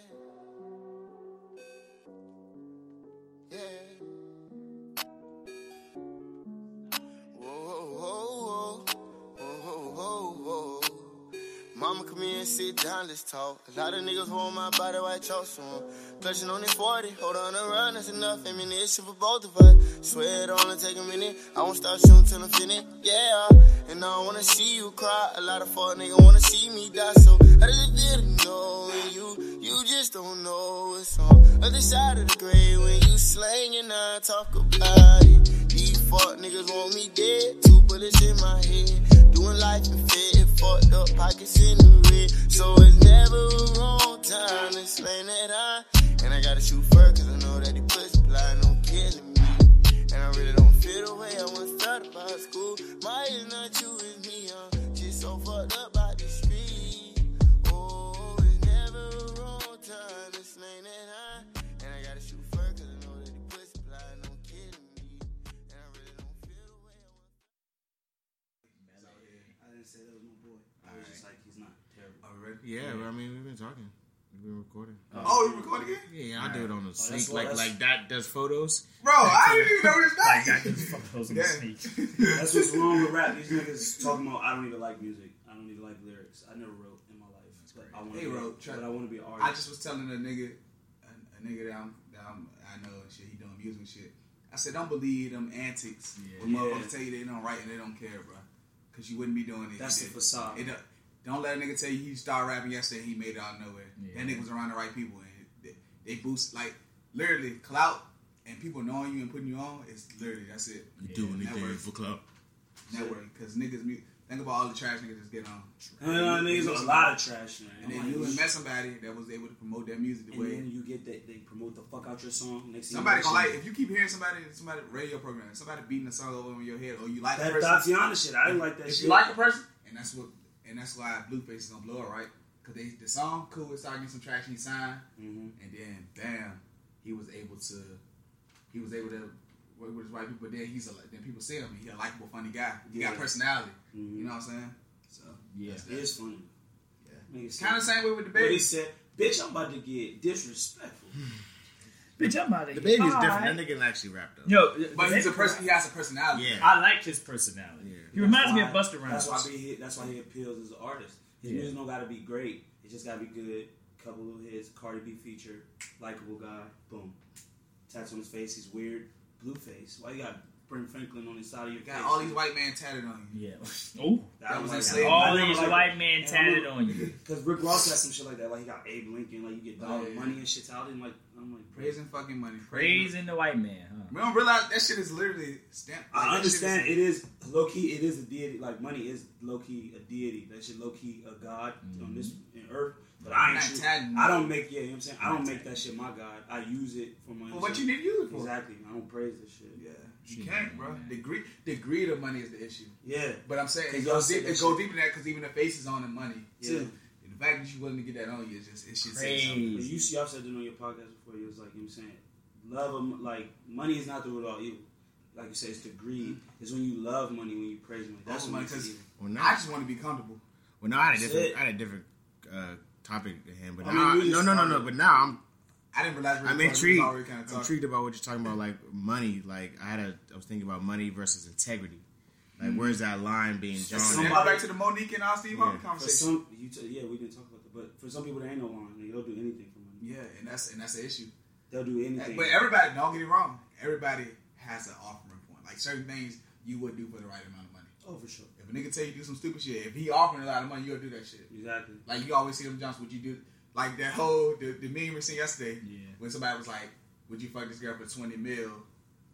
Sit down, let's talk. A lot of niggas want my body white chalk, so I'm clutching on this 40. Hold on a run, that's enough ammunition for both of us. Swear it only take a minute. I won't stop shooting till I'm finished. Yeah, and I don't wanna see you cry. A lot of fuck niggas wanna see me die, so I just didn't know you. You just don't know what's on other side of the grave when you slang and I talk about it. These fuck niggas want me dead, two bullets in my head. Doing life and fit, fucked up pockets in the red. So it's never a wrong time to slang that I. And I gotta shoot first, cause I know that he pussy blind on killing me. And I really don't feel the way I once felt about school. My is not you, it's me, I'm just so fucked up terrible. Already? Yeah, I mean, we've been talking. We've been recording. Oh, oh you recording again? Yeah, I do it on the oh, that's sneak, like that's- like that does photos. Bro, I didn't even know this Like guy. that just fuck those in the sneak. That's what's wrong with rap. These niggas talking about I don't even like music. I don't even like lyrics. I never wrote in my life. But I want to be, wrote, try- but I want to be an artist. I just was telling a nigga, a, a nigga that, I'm, that I'm, I know and shit, he doing music and shit. I said, don't believe them antics Yeah. When Yeah. motherfuckers tell you they don't write and they don't care, bro. Because you wouldn't be doing it. That's the facade. did. It, don't- don't let a nigga tell you he started rapping yesterday he made it out of nowhere. Yeah. That nigga was around the right people. And they, they boost, like, literally, clout and people knowing you and putting you on, it's literally, that's it. You do anything network. for club. Network. Because niggas, mu- think about all the trash niggas just get on. I know niggas a lot of trash, man. And then like, you and met somebody that was able to promote their music the and way. then you get that they promote the fuck out your song. Next thing Somebody you gonna like if you keep hearing somebody somebody radio program, somebody beating a song over in your head, or you like that the person. Tatiana shit. I didn't like that if shit. you like a person, and that's what and that's why Blueface is gonna blow it, right? Because they the song cool, it started getting some traction, he signed, Mhm. and then bam, he was able to he was able to work with his white people. But Then he's a then people see him, He's a likable, funny guy. He got Yeah. personality. Mhm. You know what I'm saying? So Yeah. that's It that. is funny. Yeah. Kind of the same way with the But he said, "Bitch, I'm about to get disrespectful." Bitch, I'm out of The here. baby is Bye. different. That nigga can actually rap though. Yo, But he's a baby- person. He has a personality. Yeah. I like his personality. Yeah. He reminds me of why- Busta Rhymes. That's why he, that's why he appeals as an artist. His Yeah. music don't gotta be great. It just gotta be good. Couple little hits. Cardi B feature. Likable guy. Boom. Tats on his face. He's weird. Blue face. Why you got Ben Franklin on the side of your Got face? all these white men tatted on you. Yeah. Oh, That was insane. All these liked white it. men tatted on you. Cause Rick Ross got some shit like that. Like he got Abe Lincoln. Like you get dollar yeah. money and shit out. And like I'm like, Praising fucking money. Praising the white man, huh? We don't realize that shit is literally stamped. like, I understand shit it is low key. It is a deity. Like money is low key a deity. That shit low key a god on this mm-hmm. in earth. But I ain't. Not shoot- I don't make. Yeah, you know what I'm saying. I don't make that shit my god. I use it for my. Well, what you need to use it for? Exactly. I don't praise this shit. Yeah, you can't, bro. The greed, the greed of money is the issue. Yeah. But I'm saying it Cause goes deep. that It goes shit. deeper than that because even the face is on the money Yeah. too. And the fact that you willing to get that on you is just it should say something. You see, y'all said it on your podcast before. You was like, you know what I'm saying, love, of, like money is not the root of all evil. like you said, it's the greed. It's when you love money, when you praise money. That's Love when money, it's 'cause- evil. Well, now, I just want to be comfortable. well, now I had a That's different, it. I had a different uh, topic to him, but I now, mean, we no, no, no, no. But now I'm, I didn't realize we I'm were intrigued. already kind of I'm intrigued about what you're talking about, like money. Like I had a, I was thinking about money versus integrity. Like, hmm. where's that line being drawn? So at? go back to the Mo'Nique and Steve Harvey Yeah. For conversation. some, you t- yeah, we didn't talk about that, but for some people, there ain't no line. They'll do anything for money. yeah, and that's and that's the issue. They'll do anything. But everybody, don't get it wrong. Everybody has an offering point. Like certain things you would do for the right amount of money. oh, for sure. If a nigga tell you do some stupid shit, if he offering a lot of money, you'll do that shit. Exactly. Like you always see them jumps. Would you do like that whole the, the meme we seen yesterday Yeah. when somebody was like, "Would you fuck this girl for twenty mil?"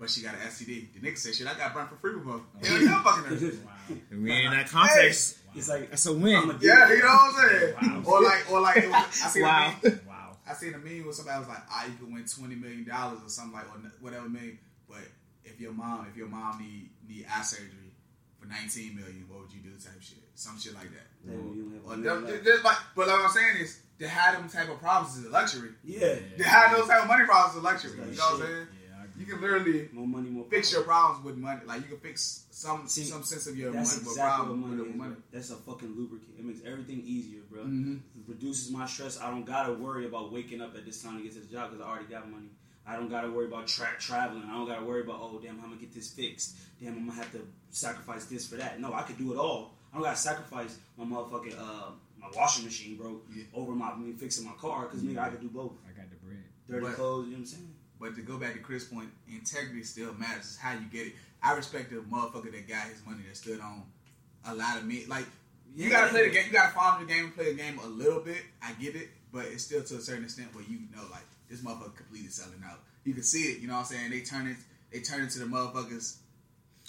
But she got an STD. The nigga said, "Shit, I got burnt for free before." Hell yeah, I'm fucking her. Wow. I mean, in that context, It's like that's a win. I'm a- Yeah, you know what I'm saying? Wow. Or like, or like, was, I seen Wow. a meme. Wow. I seen a meme where somebody was like, "Ah, you could win twenty million dollars or something like, or whatever million." But if your mom, if your mom need need eye surgery for nineteen million, what would you do? Type shit, some shit like that. Damn, you don't have Or a them- million just- left. just like, but like I'm saying is, to have them type of problems is a luxury. Yeah. To have those type of money problems is a luxury. You know what I'm saying? Yeah, I agree. You can literally More money, more fix your problems with money. Like you can fix some See, some sense of your That's money, with exactly what problem money with is. money. bro. That's a fucking lubricant. It makes everything easier, bro. Mhm. It reduces my stress. I don't gotta worry about waking up at this time to get to the job because I already got money. I don't gotta worry about tra- traveling. I don't gotta worry about oh damn, I'm gonna get this fixed. Damn, I'm gonna have to sacrifice this for that. No, I could do it all. I don't gotta sacrifice my motherfucking uh my washing machine, bro, Yeah. over my me fixing my car because nigga I could do both. I got the bread. Dirty But- clothes, you know what I'm saying? But to go back to Chris' point, integrity still matters. It's how you get it. I respect the motherfucker that got his money that stood on a lot of me. Like you gotta play the game. You gotta follow the game and play the game a little bit. I get it, but it's still to a certain extent where you know, like this motherfucker completely selling out. You can see it. You know what I'm saying? They turn it. They turn into the motherfuckers.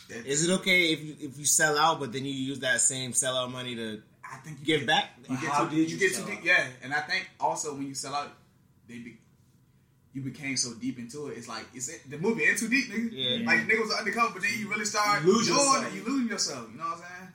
That, Is it okay if you if you sell out, but then you use that same sellout money to I think you give get, back? You get how too, did you you get sell too deep, yeah. And I think also when you sell out, they be, you became so deep into it. It's like it's the movie in too deep, nigga. Yeah. Like nigga was undercover, but then you really start You lose doing yourself. it. You losing yourself. You know what I'm saying?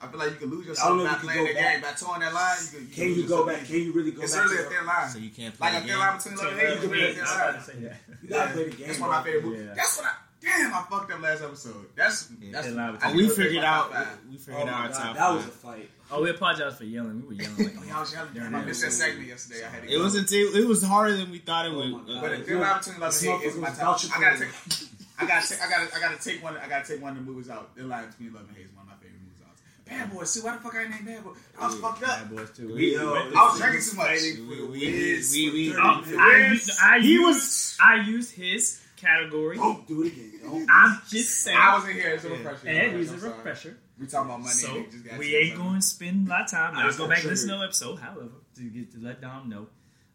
I feel like you can lose yourself. I yourself don't know by if you can playing go that back. game, by towing that line. You can, you Can lose you go yourself. back? Can you really go It's back? really a thin line. So you can't play Like a the thin game. line between love and hate. You can really a thin line. about to say that. You gotta play the game. That's one of my favorite movies. Yeah. That's what I. Damn, I fucked up last episode. That's that's. Thin line I between- Oh, we figured oh out. We Oh figured out our God, top that was a fight. Oh, we apologize for yelling. We were yelling like Oh, y'all was yelling. During I missed that segment yesterday. I had to It go. wasn't. Too, it was harder than we thought it Oh would. my God. But Uh, if Thin Line Between Love this and Hate is my was top. vouching I gotta take. I gotta take. I gotta. I gotta take one. I gotta take one of the movies out. Thin Line Between Love and Hate is one of my favorite movies out. Bad Boys. See why the fuck I ain't named Bad Boys? I was fucked up. Bad boys too. We- We- Yo, I was drinking too much. we, we, we, we, Oh, I, used, I He was- I used his category. Don't do it again. Don't. I'm just saying. I wasn't here. It's a refresher. and he's I'm a sorry. Refresher. We talking about money. So and just got we ain't going to spend a lot of time. I I'll just go back and triggered. listen to the episode. However, to get to let Dom know,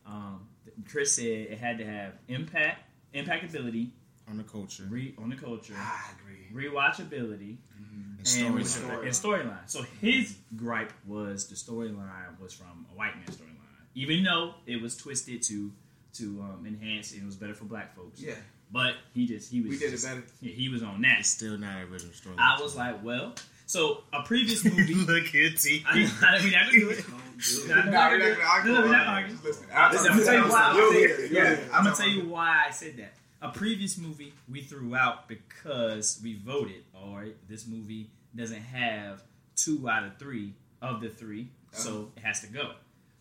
um, Chris said it had to have impact, impactability, on the culture. re, on the culture, I agree. rewatchability, And and, storyline. what's the- and storyline. So his gripe was the storyline was from a white man storyline, even though it was twisted to to um, enhance and it was better for black folks. Yeah, But he just he was we did it better. yeah, he was on that. It's still not original story. I was like, well, so a previous movie. Look at T. I, I mean, I can do it. Don't do it. we're not gonna do- gonna argue no, no, we're not about it. arguing. Just listen. I'll Listen, talk I'm gonna tell you why. I'm You'll gonna hear tell it. you- Yeah, yeah, I'll I'm gonna talk tell you about why I said that. A previous movie we threw out because we voted, all right, this movie doesn't have two out of three of the three, so it has to go.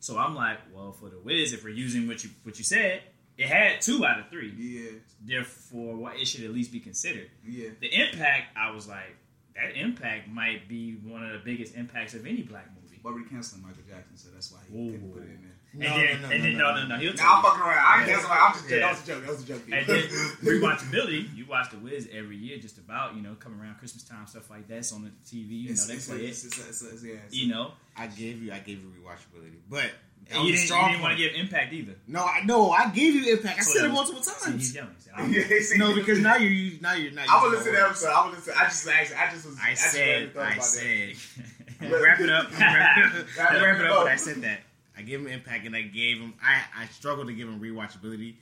So I'm like, well, for the Wiz, if we're using what you what you said, it had two out of three. Yeah, Therefore, why it should at least be considered. yeah. The impact, I was like, that impact might be one of the biggest impacts of any black movie. But we canceling Michael Jackson, so that's why he Ooh. couldn't put it in there. and then, and then no, no, no, he'll tell Nah, you. I'm fucking around. I ain't Yeah. canceling. I'm just Yeah. that was a joke. That was a joke. And then rewatchability, you watch The Wiz every year, just about you know, coming around Christmas time, stuff like that's on the TV. You know, It's- they it's- play it's- it. it's- it's- it's- yeah, it's- You know, I gave you. I gave you rewatchability, but and oh, you didn't, you didn't want to give impact either. No, I no. I gave you impact. I So said it that was- multiple See, he's times. yelling. He said, "I'm- Yeah, see, No, because now you're now you're not. I would using listen to my the words. episode. I would listen. To I just actually, I just was. I just said. really thought I said. Yeah. wrap it up. wrap it up. Wrap wrap it up. up. But I said that. I gave him impact, and I gave him. I I struggled to give him rewatchability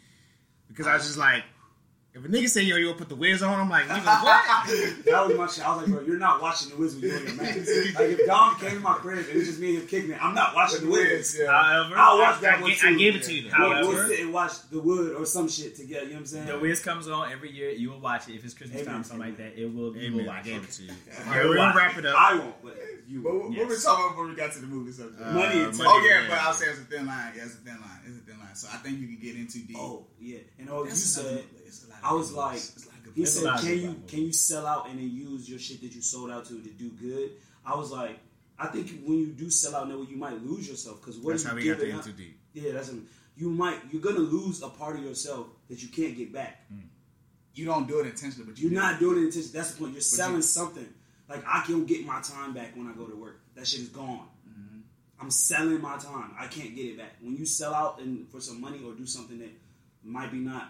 because I was just like, If a nigga say yo, you gonna put the Wiz on, I'm like, nigga, what? That was my shit. I was like, bro, you're not watching the Wiz when you're doing your math. Like if Dom came to my crib and it was just me and him kicking it, I'm not watching the Wiz. Yeah. However, I'll watch that I, one I, too. I gave it to you. We'll, However, we'll sit and watch The Wood or some shit together. You know what I'm saying? The Wiz comes on every year. You will watch it if it's Christmas Amen. time, something like that. It will. You Amen. will I gave it. it to you. Yeah, Alright, we're watch gonna wrap it up. I won't, but you. But what, what we Yes. talking about before we got to the movie subject? Uh, Money and oh yeah, yeah. but I'll say it's a thin line. Yeah, it's a thin line. It's a thin line. So I think you can get into deep. Oh yeah, and all you That's another- said, I was good like, movies. It's a lot of good he movies. There's a said, "Can you can you sell out and then use your shit that you sold out to to do good?" I was like, I think when you do sell out, now you might lose yourself because what That's are how you we got giving the up? too deep. Yeah, that's a, you might you're gonna lose a part of yourself that you can't get back. You don't do it intentionally, but you You're do. not doing it intentionally. That's the point. You're selling you- something. Like I can't get my time back when I go to work. That shit is gone. Mm-hmm. I'm selling my time. I can't get it back. When you sell out and for some money or do something that might be not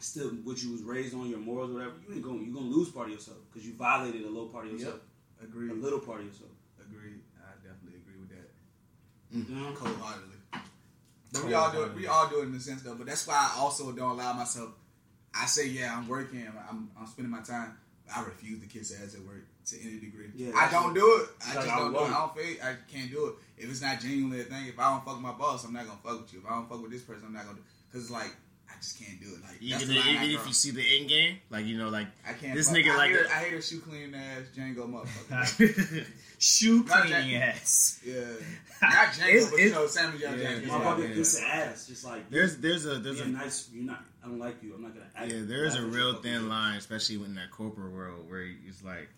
still what you was raised on, your morals, or whatever, you ain't going. You're gonna lose part of yourself because you violated a little part of yourself, Agreed. a little part of yourself. Agreed. I definitely agree with that. Mm. You know? Cold heartedly. But we all do it. We all do it in a sense though. But that's why I also don't allow myself. I say, yeah, I'm working. I'm, I'm, I'm spending my time. I refuse to kiss ass at work to any degree. Yeah, I don't do it. I Like, just don't do it. I don't feel. I can't do it. If it's not genuinely a thing, if I don't fuck with my boss, I'm not gonna fuck with you. If I don't fuck with this person, I'm not gonna. Because it's like I just can't do it. Like Even, the even if you see the end game, like you know, like I can't. this fuck- nigga I like hate, the- I hate a shoe cleaning ass Django motherfucker. Shoe Not cleaning ass. yeah, not Django, It's- but you know Samuel L. Yeah, Jackson. My yeah, brother yeah. ass, just like there's there's a there's a nice. You're not. I don't like you. I'm not gonna. Act, yeah there's a laugh at you real thin shit. line, especially in that corporate world where it's like,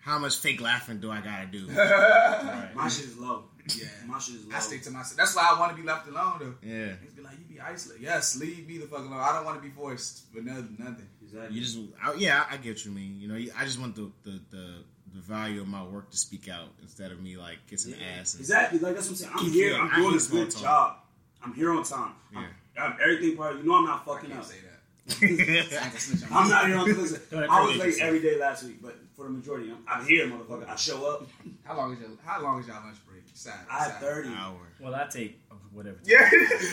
how much fake laughing do I gotta do? Right. My shit is low. Yeah. My shit is low. I stick to myself. That's why I want to be left alone though. Yeah, It's be like you be isolated. Yes, leave me the fuck alone. I don't want to be forced for nothing. nothing. Exactly. you just I, yeah I get what you mean. You know, I just want the the the, the value of my work to speak out instead of me like kissing ass. And, Exactly, like that's what I'm saying. I'm here. I'm I doing hate a good talk. job. I'm here on time. I'm, I'm everything part. You know I'm not I fucking can't up. say that. I ain't gonna snitch on I'm not here on myself. listen. I was late every day last week, but for the majority, I'm, I'm here, motherfucker. I show up. How long is your How long is your lunch break? Side, I have thirty. hour. Well, I take whatever. Yeah,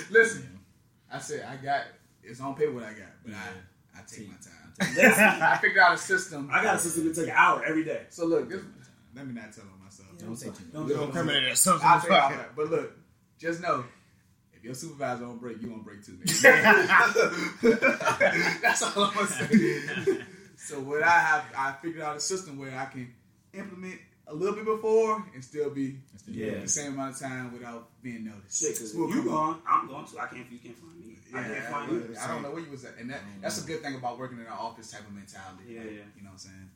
listen. I said I got. It's on paper what I got, but I I take my time. I figured out a system. I got a system to take an hour every day. So look, this, let me not tell on myself. Don't say too much. Don't You do don't it. criminate or something. I'll tell you all that. But look, just know. If your supervisor on break, you on break too. nigga. That's all I'm gonna say. so what I have, I figured out a system where I can implement a little bit before and still be Yeah. the same amount of time without being noticed. Shit, because you come gone, I'm going to. I can't. You can't find me. I can't find I, you. I don't know where you was at, and that, that's a good thing about working in an office type of mentality. Yeah, Like, yeah. You know what I'm saying?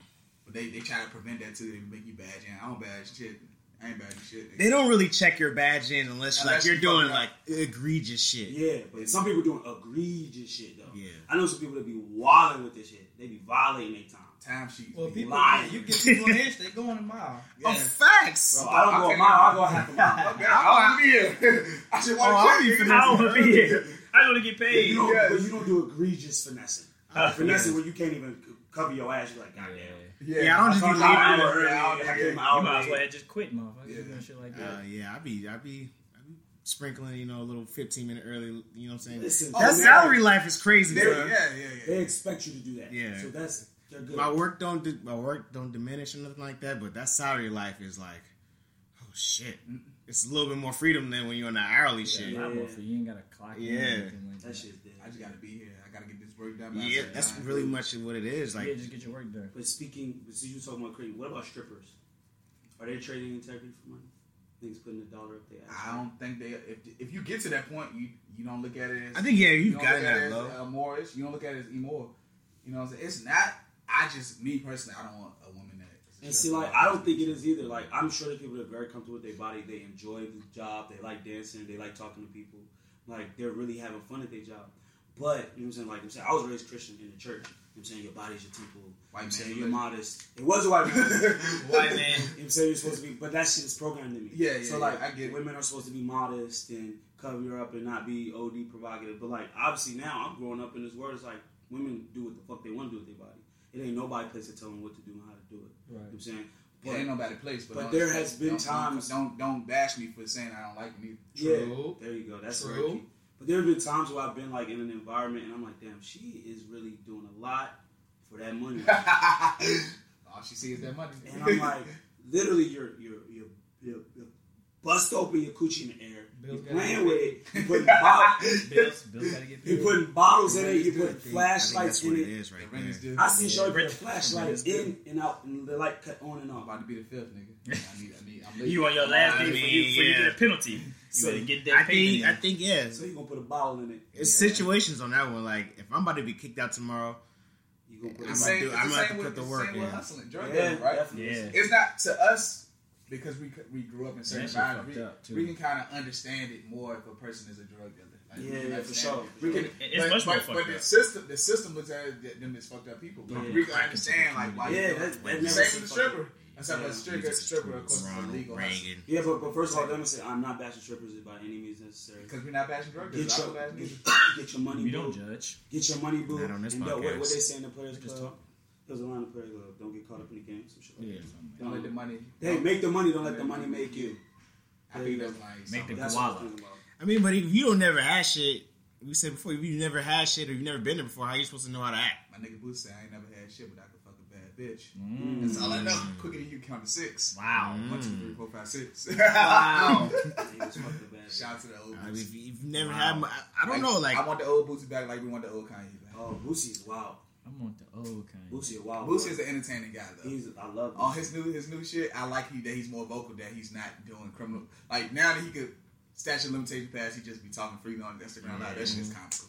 But they, they try to prevent that too. They make you badge in. I don't badge shit. I ain't badging shit. They don't really check your badge in unless, Unless like you're you doing fucking like egregious shit. Yeah, but some people doing egregious shit though. Yeah. I know some people that be wilding with this shit. They be violating their time. Time sheets. Well, people, lying. you get people an inch, they going a mile. Oh, facts. Bro, I don't go a mile. I go half a mile. Okay, I want to be here. I should Oh, want I'll to be be finessing. I don't want to be here. I want to get paid. You don't, Yes. but you don't do egregious finessing. Uh, finessing where you can't even cover your ass. You're like, God Yeah. damn. Yeah, I don't just be I leaving. came an Yeah, hour early. yeah, I yeah. came an You hour might as well late. have just quit, motherfucker. Yeah. Doing shit like that. Uh, yeah, I be, I be, I be sprinkling, you know, a little 15 minute early. You know what I'm saying? Listen, that oh, salary life is crazy, Yeah, bro. yeah, yeah, yeah. They expect you to do that. Yeah. So that's they're good. My work don't, di- my work don't diminish or nothing like that. But that salary life is like, oh shit, it's a little bit more freedom than when you're on the hourly Yeah, shit. a lot more for you. You ain't got to clock in or Yeah. like that that. shit's dead. I just gotta be here. I gotta get this work done. Yeah, that's time. really much of what it is. Like, yeah, just get your work done. But speaking, so you were talking about creating. What about strippers? Are they trading integrity for money? Niggas putting a dollar up there. I don't think they. If, if you get to that point, you you don't look at it as. I think yeah, you you've don't gotten look at that low. Uh, as immoral-ish. You don't look at it as immoral. You know what I'm saying? It's not. I just me personally, I don't want a woman that. And see, like, I don't think it is either. Like, I'm sure there's people that are very comfortable with their body. They enjoy the job. They like dancing. They like talking to people. Like, they're really having fun at their job. But, you know what I'm saying? Like, I'm saying, I was raised Christian in the church. You know what I'm saying? Your body's your temple. White I'm man saying you're modest. It was a white man. White man. You know what I'm saying? You're supposed to be, but that shit is programmed in me. Yeah, yeah, So, yeah, like, I get it. women are supposed to be modest and cover her up and not be OD provocative. But, like, obviously now I'm growing up in this world. It's like women do what the fuck they want to do with their body. It ain't nobody place to tell them what to do and how to do it. You know what I'm saying? Yeah, ain't nobody place, but, but there has been don't- times- Don't don't bash me for saying I don't like me. Yeah, True. there you go. That's True. very key. But there have been times where I've been like in an environment and I'm like, damn, she is really doing a lot for that money. All she sees is that money. and I'm like, literally, you're you're you're, you're, you're bust open your coochie in the air. Bill's You're playing with it. You're putting, bottles, Bills, Bills get you're putting bottles in it. You're putting good. I think flashlights in it. it is right The rent is there. due. I seen Shorty put a Rent- flashlight rent is good. in and out, and the light cut on and I'm off. about to be the fifth, nigga. I need, I need, I'm late. You on your last I day mean, for you for you get a penalty. You So, better get that I think. I think, yeah. So you gonna put a bottle in it. It's situations on that one. Like, if I'm about to be kicked out tomorrow, You gonna put I'm gonna same, do- I'm the gonna same have to with, put the work same with in. hustling, drug Yeah, dealing, right? Yeah. It's not to us because we we grew up in certain That environments. We, we can kind of understand it more if a person is a drug dealer. Like, Yeah, can yeah, for sure, it. We can, It's but, much more but, fucked but the system, the system looks at it, them as fucked up people. But Yeah. we can understand like why. Yeah, you that- do that it. never Same with the stripper. Except Yeah. a stripper, a stripper, of course, is Ronald illegal. Reagan. Yeah, but, but first of all, let me say I'm not bashing strippers by any means necessary. Because we're not bashing drug Get dealers. I your, get, get your money, we boo. don't judge. Get your money, boo. Not on this and what, what they say in the Players Just Club? talk. There's a line in the Players Club. Don't get caught up in the game. Some shit like Yeah, that. Something like Don't let the money. Hey, make the money. Don't let the money make you. I think that's like Make the That's Koala. what I'm talking about. I mean, but if you don't never had shit, we said before, if you never had shit or you never been there before, how you supposed to know how to act? My nigga Boost said I ain't never had shit, but I could fuck a bad bitch. Mm. That's all I know. Quicker than you count to six. Wow. One, two, three, four, five, six. Wow. Niggas fucking bad. Shout out to the old I mean, if you- if you've never Wow. had, I, I don't know, like, I want the old Boosie back like we want the old Kanye back. Oh, Boosie is wild. I'm on the old kind. Boosie a wild. Boosie is an entertaining guy though. He's. I love. On Boosie. his new his new shit, I like he that he's more vocal that he's not doing criminal. Like now that he could statute of limitation pass, he just be talking freely on Instagram live. That shit is comical.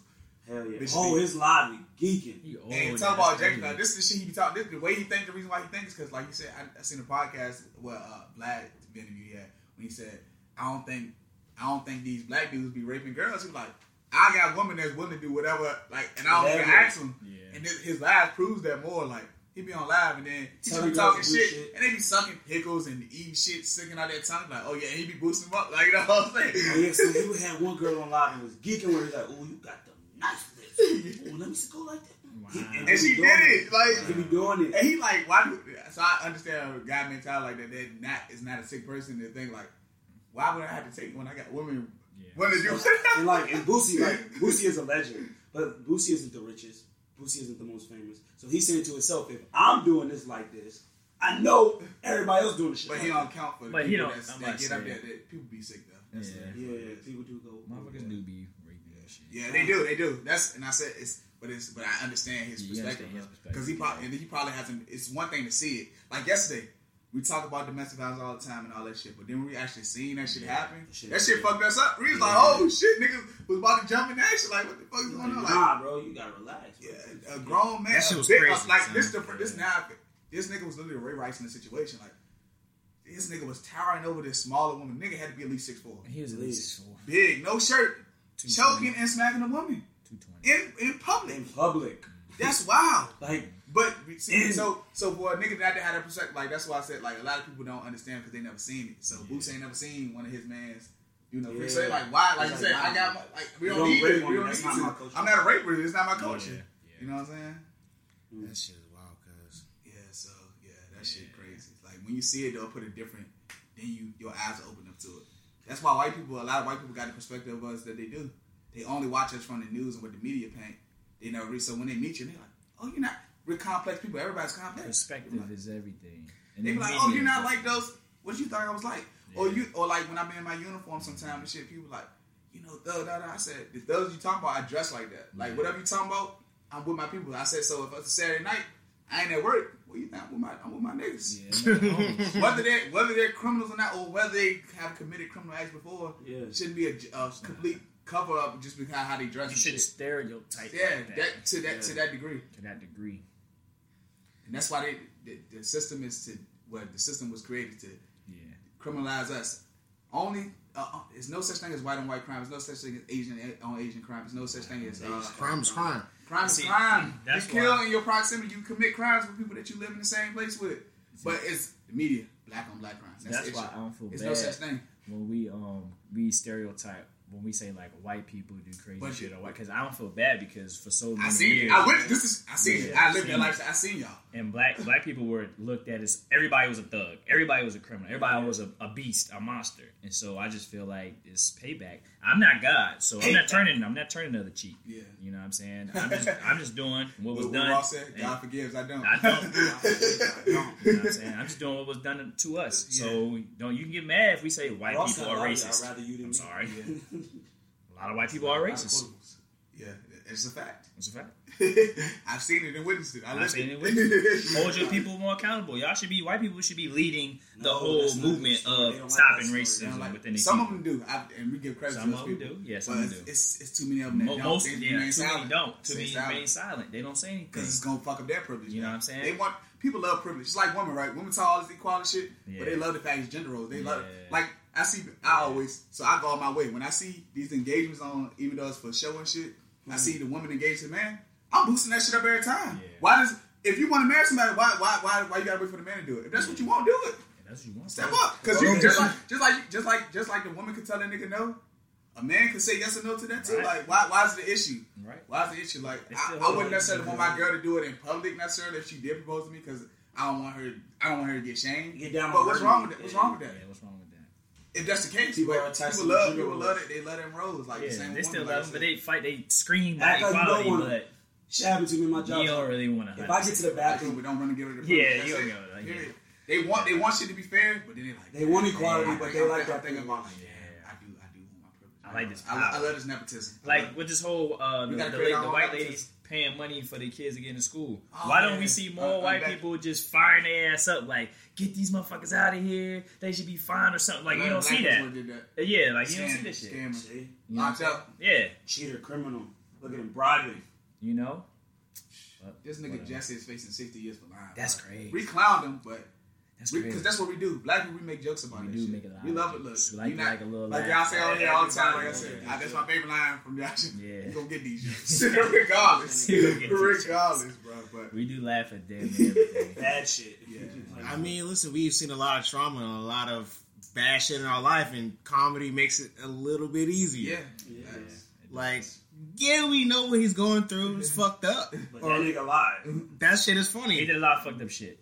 Hell yeah. Bitch, Oh, he- his live be geeking. He old. and talk about Jake, like, this is the shit he be talking. This the way he think. The reason why he thinks because, like you said, I, I seen a podcast where uh, Vlad the interview he had when he said, "I don't think, I don't think these black dudes be raping girls." He was like, "I got women that's willing to do whatever, like, and I don't even ask them." Yeah. And this, his live proves that more. Like he be on live and then he Telling be talking to do shit, shit. and they be sucking pickles and eating shit, sticking out that tongue. Like, oh yeah, and he be boosting them up. Like you know what I'm saying? Yeah, so he had one girl on live and was geeking with her. He's like, "Oh, you got the nice lips. Oh, let me go like that." Wow. And he she did doing it. Like He be doing it. And he like, why do? So I understand a guy mentality like that. That not is not a sick person to think like, why would I have to take when I got women Yeah. want to do? and like and Boosie, like Boosie is a legend, but Boosie isn't the richest. Boosie isn't the most famous. So he's saying to himself, if I'm doing this like this, I know everybody else doing the shit. but like he that. don't count for the But he people don't- that's, I'm that about get to up say there. it. That people be sick though. That's Yeah. the- Yeah, yeah, people do go. Motherfuckers do be raping that shit. Yeah, they do. They do. That's and I said it's, but it's, but I understand his You perspective understand his because he probably and he probably hasn't. It's one thing to see it. Like yesterday, we talk about domestic violence all the time and all that shit, but then when we actually seen that shit happen, Shit. that shit fucked us up. We was like, oh shit, niggas was about to jump in that shit. Like, what the fuck is going on? Like, Nah, bro, you gotta relax. bro. yeah, a grown man. That shit a was big- crazy, Like son. this, the, this now, this nigga was literally Ray Rice in the situation. Like this nigga was towering over this smaller woman. Nigga had to be at least six four, He was at least four. big, no shirt, choking and smacking a woman Two twenty. in in public. In public, That's wild. like But see, so so for a nigga that had that perspective, like that's why I said like a lot of people don't understand because they never seen it. So Boots ain't never seen one of his man's. You know, Yeah. so like why? Like It's you said, like, I got my, like we don't don't need rape it. We don't that's need not to. I'm not a raper. It's not my culture. Yeah. You know what I'm saying? that shit is wild, cuz. Yeah. So yeah, that shit crazy. Like when you see it, they'll put it different. Then you your eyes are open up to it. That's why white people, a lot of white people got the perspective of us that they do. They only watch us from the news and what the media paint. They never read. So when they meet you, they're like, "Oh, you're not. We're complex people. Everybody's complex." Perspective is everything. And They be like, "Oh, you're not like those. What you thought I was like?" Or you, or like when I'm in my uniform, sometimes and shit, people like, you know, thug, da, da. I said, the thugs you talking about, I dress like that. Like whatever you talking about, I'm with my people. I said, so if it's a Saturday night, I ain't at work. Well, you think I'm with my, I'm with my niggas. Yeah. Whether they're whether they're criminals or not, or whether they have committed criminal acts before, Yeah. shouldn't be a, a complete cover up just because how they dress. you should stereotype. Yeah, like that to that Yeah. to that degree. to that degree. And that's why they, the, the system is to well, the system was created to Yeah. criminalize us. Only uh, uh, there's no such thing as white on white crime. There's no such thing as Asian on Asian crime. There's no such thing as uh, Crime is crime. crime is crime. that's you kill why- in your proximity. You commit crimes with people that you live in the same place with. But it's the media, black on black crime. That's, That's, why. I don't feel There's bad no such thing. when we um we stereotype when we say like white people do crazy But- shit or what because I don't feel bad because for so many I see. years I went. This is. I see. Yeah, I lived seen that lifestyle. I seen y'all. and black black people were looked at as everybody was a thug, everybody was a criminal, everybody was a, a beast, a monster. And so I just feel like it's payback. I'm not God, so I'm not turning. I'm not turning the other cheek. Yeah. You know what I'm saying? I'm just, I'm just doing what was What done. Ross said, God forgives, I don't. I don't. I don't. You know what I'm saying? I'm just doing what was done to us. So don't you can get mad if we say white Ross people are "I'd racist. rather you than I'm me." sorry. Yeah. A lot of white people are racist. Yeah, it's a fact. It's a fact. I've seen it and witnessed it. I I've seen it it. with Hold your people more accountable. Y'all should be white people should be leading the No, whole movement of They like stopping that story. They don't racism like- within the some of them do, I, and we give credit Some to those of them people. do. Yeah, some of them it's, do. it's, it's too many of them that Mo- don't. Most they yeah, remain too many don't. Too Stay many silent. remain silent. They don't say anything. Because it's gonna fuck up their privilege. You know what I'm saying? They want people love privilege. It's like women, right? Women talk all this equality shit, Yeah. but they love the fact it's gender roles. They love Yeah. like I see. I always so I go on my way when I see these engagements on, even though it's for show and shit. I mm. see the woman engaged. Man, I'm boosting that shit up every time. Yeah. Why does if you want to marry somebody, why why why why you gotta wait for the man to do it? If that's what you want, do it. And that's what you want. Step up, because you just like just like just like just like the woman could tell that nigga no. A man could say yes or no to that too. Right. Like, why? Why is the issue? Right. Why is the issue? Like, I, I wouldn't necessarily want my girl to do it in public necessarily if she did propose to me because I don't want her. I don't want her to get shamed. Get down But on what's wrong with that? What's wrong with that? What's wrong with that? If that's the case, People but are people love people love it. They let them rose like Yeah, the same. they still love like them, but they fight. They scream Act about like equality, wanna- but Shit happened to me in my job. you don't really want to. if I get to the bathroom, but don't run and give her the Yeah, you don't go like, Period. yeah. They want they want shit to be fair, but then they like They want equality, I but they like that I'm thinking privilege. about like, yeah, I do I do want my privilege. I like this I, I love this nepotism. like with this whole uh, the, gotta the, create la- our the white nepotism. ladies paying money for their kids to get into school. Oh, Why don't yeah. we see more Uh, uh, white back- people just firing their ass up? Like, get these motherfuckers out of here. They should be fined or something. Like, you don't see that. That. Yeah, like you don't see this shit. scammer. See? Know Locked what up. Yeah, Cheater, criminal. Look at him bribing. you know. This nigga. Jussie is facing 60 years for lying. That's crazy. We clowned him, but because that's what we do. Black people, we make jokes about We that do shit. make a lot We of love it. Look, We like- you not, like a little like laugh. y'all say on here all the time. Like I said, that's my favorite line from Josh. Yeah. You gonna get these jokes, regardless. You gonna get regardless, bro. But we do laugh at damn near everything. Bad shit. Yeah. I mean, listen, we've seen a lot of trauma and a lot of bad shit in our life, and comedy makes it a little bit easier. yeah, Yeah. Like, yeah, we know what he's going through. It's fucked up. But Or that nigga lied. that shit is funny. He did a lot of fucked up shit.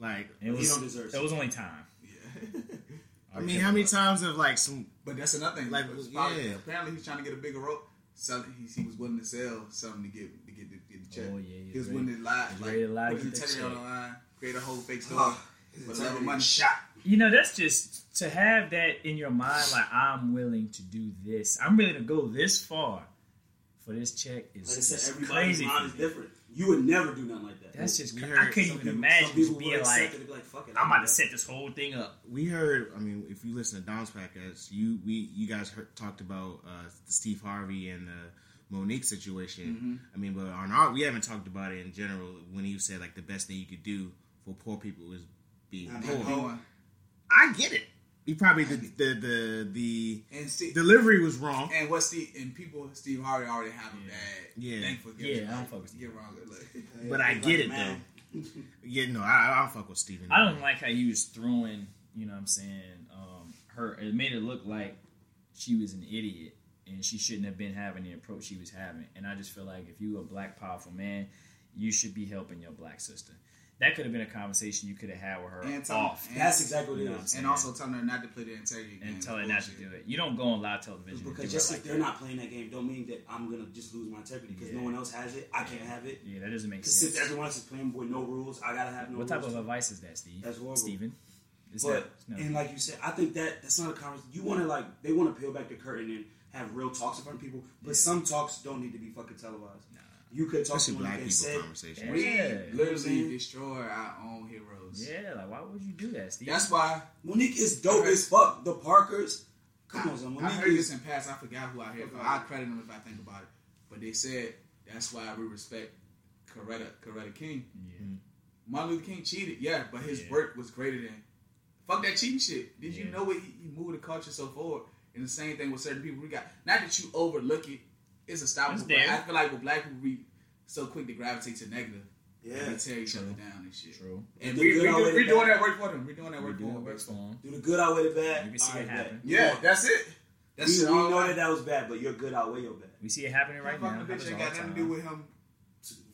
Like, It He was. don't deserve It was only time. yeah. I mean, how many times have like some But that's another thing. Like, It's probably- yeah. Apparently, he's trying to get a bigger role. Something he, he was willing to sell something to get to get the, get the check. Oh, yeah, he was willing to lie, he's like ready to lie put to his integrity on the line, create a whole fake story Oh, for the love of money. shot. You know, that's just to have that in your mind. Like I'm willing to do this. I'm willing to go this far for this check. Is Like I is said, everybody's crazy. mind is different. You would never do nothing like that. That's just. We cra- heard I couldn't even people- imagine people just being like, it, be like, fuck it, I'm I'll about do to set this whole thing up. we heard. I mean, if you listen to Don's podcast, you we you guys heard, talked about uh, the Steve Harvey and the Mo'Nique situation. I mean, but on our we haven't talked about it in general. When he said like the best thing you could do for poor people is being Not poor. being Poor. I get it. He probably the the the, the And Steve, delivery was wrong. and what Steve and people, Steve Harvey already have a bad Yeah. thing for Yeah, I don't fuck with Get wrong. Like, But I Like, get it man, Yeah, no, I, I don't fuck with Steven. I don't like how you was throwing. You know what I'm saying? Um, her. It made it look like she was an idiot and she shouldn't have been having the approach she was having. And I just feel like if you a black powerful man, you should be helping your black sister. That could have been a conversation you could have had with her And tell- off. and- That's exactly what You it know what I'm is. saying? and also telling her not to play the integrity game. and tell her not to do it. You don't go on live television. Because it just like if they're that. not playing that game, don't mean that I'm gonna just lose my integrity because no one else has it. I can't have it. Yeah, that doesn't make Because sense. since everyone else is playing with no rules, I gotta have no what type rules. of advice is that, Steve? That's horrible. Steven? Is But that, no. and like you said, I think that that's not a conversation. You want to like they want to peel back the curtain and have real talks in front of people, but some talks don't need to be fucking televised. You could talk Especially to black people say, conversation. We Yeah. literally saying? destroy our own heroes. yeah, like why would you do that, Steve? That's why Mo'Nique is dope as fuck. The Parkers, come on, son. I heard is this in past. I forgot who I heard. from. I credit them if I think about it. But they said that's why we respect Coretta Coretta King. yeah. Mm-hmm. Martin Luther King cheated, yeah, but his Yeah. work was greater than fuck that cheating shit. Did you know what he, he moved the culture so forward? And the same thing with certain people. We got not that you overlook it. It's unstoppable. It's But. I feel like with black people, we so quick to gravitate to negative. yeah. we tear each other down and shit. True. And The we, good we, outweigh do, we doing that work for them. We're doing that We work for them. works for him. Do the good outweigh the bad? You can see All it right, happen. bet. Yeah, that's it. That's We, it. we all know right. that that was bad, but your good outweigh your bad. We see it happening right now. Fucking bitch ain't got the nothing to do with him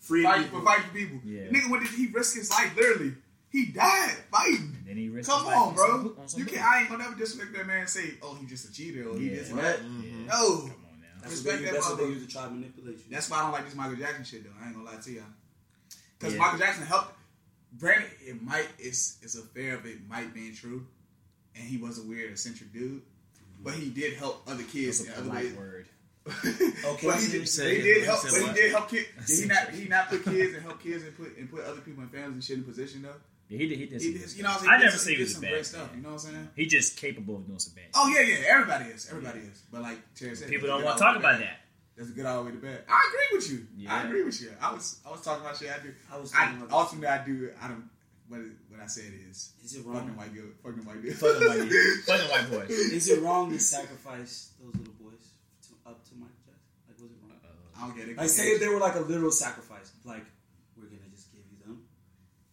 Free fighting people. for fighting for people. Yeah. Nigga, what did he risk his life? Literally, he He died fighting. And then he risked Come his on, some bro. hoop- on some You can't. I ain't gonna never disrespect that man. and Say, oh, he just a cheater or he Yeah. this and that. Mhm. No. Come on now. That's Respect what they, that that's what they use to try to manipulate you. That's why I don't like this Michael Jackson shit though. I ain't gonna lie to y'all. Because Yeah. Michael Jackson helped. Granted, it might it's it's a fair of it might be true, and he was a weird eccentric dude, mm-hmm. but he did help other kids That's in other ways. word. Okay, but he did, he did help. But he did help kids. Did he not? He not put kids and help kids and put and put other people and families and shit in position though. Yeah, he did. He did. He some did, good you know, what I'm I never some- say he he was some bad. great stuff. man. You know what I'm saying? He just capable of doing some bad. Oh yeah, yeah. Everybody is. Everybody is. But like Terry said, People don't want to talk all the way about bad. that. That's a good all the way to bed. I agree with you. Yeah. I agree with you. I was I was talking about shit. I do. I was I, about ultimately, I do. I don't. What what I said is Is it fucking wrong? white girl, fucking white dude. Fucking white dude. Fucking white boy. Is it wrong to sacrifice those little boys to, up to Michael Jackson? Like, was it wrong? I don't get it. Like, say if they were like a literal sacrifice, like we're gonna just give you them,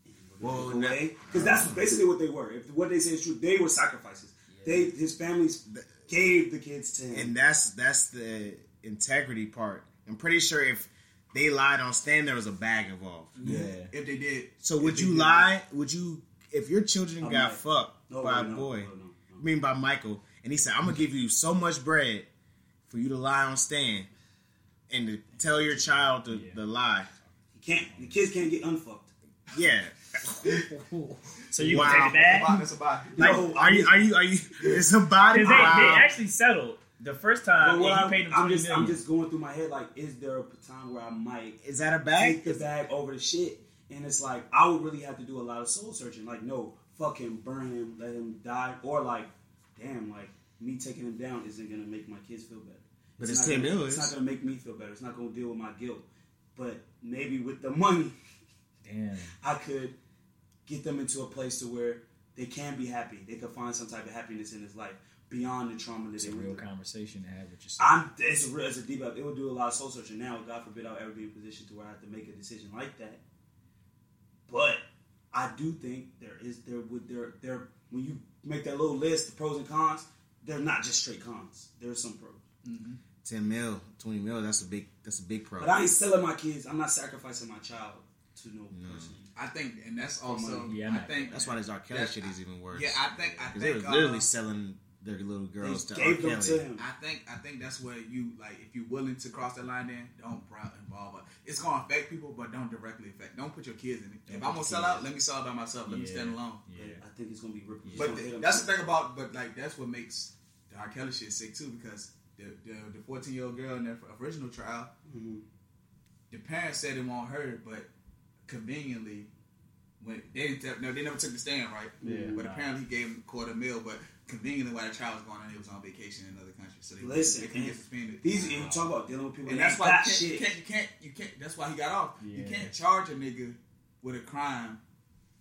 and we're Well, gonna now- take away, because that's basically what they were. If what they say is true, they were sacrifices. They his families gave the kids to him. and that's that's the integrity part. I'm pretty sure if they lied on stand, there was a bag involved. Yeah. if they did. So would they you did- lie? Would you if your children I got might. fucked no, by a no, boy? no, no, no. I mean by Michael, and he said, "I'm gonna give you so much bread for you to lie on stand and to tell your child the, Yeah. the lie." You can't. The kids can't get unfucked. Yeah. So you Wow. gonna take it That's back? about- That's about. Like, No, are you? Are you? Are you? It's a body. Because they, Wow. they actually settled the first time. But what and I'm, paid them I'm just, I'm just going through my head. Like, is there a time where I might Is that a take bag? the bag over the shit? And it's like I would really have to do a lot of soul searching. Like, no, fuck him, burn him, let him die, or like, damn, like me taking him down isn't gonna make my kids feel better. But it's not 10 gonna, It's it's- not gonna make me feel better. It's not gonna deal with my guilt. But maybe with the money, Damn. I could get them into a place to where they can be happy. They could find some type of happiness in this life beyond the trauma that It's they a real through. conversation to have with yourself. I'm it's a real it's a deep up. It would do a lot of soul searching. Now, God forbid I'll ever be in a position to where I have to make a decision like that. But I do think there is there would there there when you make that little list, the pros and cons, they're not just straight cons. There's some pros. Mm-hmm. Ten mil, twenty mil. That's a big. That's a big pro. But I ain't selling my kids. I'm not sacrificing my child to no, person. I think, and that's also. Yeah, I I'm think That's why this R. Kelly Yeah, shit is even worse. Yeah, I think. I 'Cause they think. was literally uh, selling their little girls to R. gave them Kelly. to him. I think I think that's where you like if you're willing to cross that line, then don't bro- involve. It's gonna affect people, but don't directly affect. Don't put your kids in it. Don't if I'm gonna your sell out, let me sell it by myself. Let me stand alone. Yeah. I think it's gonna be ripped. it's But gonna hit that's too. the thing about, but like that's what makes the R. Kelly shit sick too, because the the, the 14 year old girl in the original trial, Mhm. the parents said it won't hurt, but conveniently, when they didn't, tell- no, they never took the stand, right? Yeah. But Nah. apparently, he gave him a quarter mil. But conveniently, while the trial was going on, he was on vacation in another country, so they, Listen, they couldn't get suspended. These you talk about dealing with people and that's why got you can't, shit. you can't, you can't, you can't. That's why he got off. You can't charge a nigga with a crime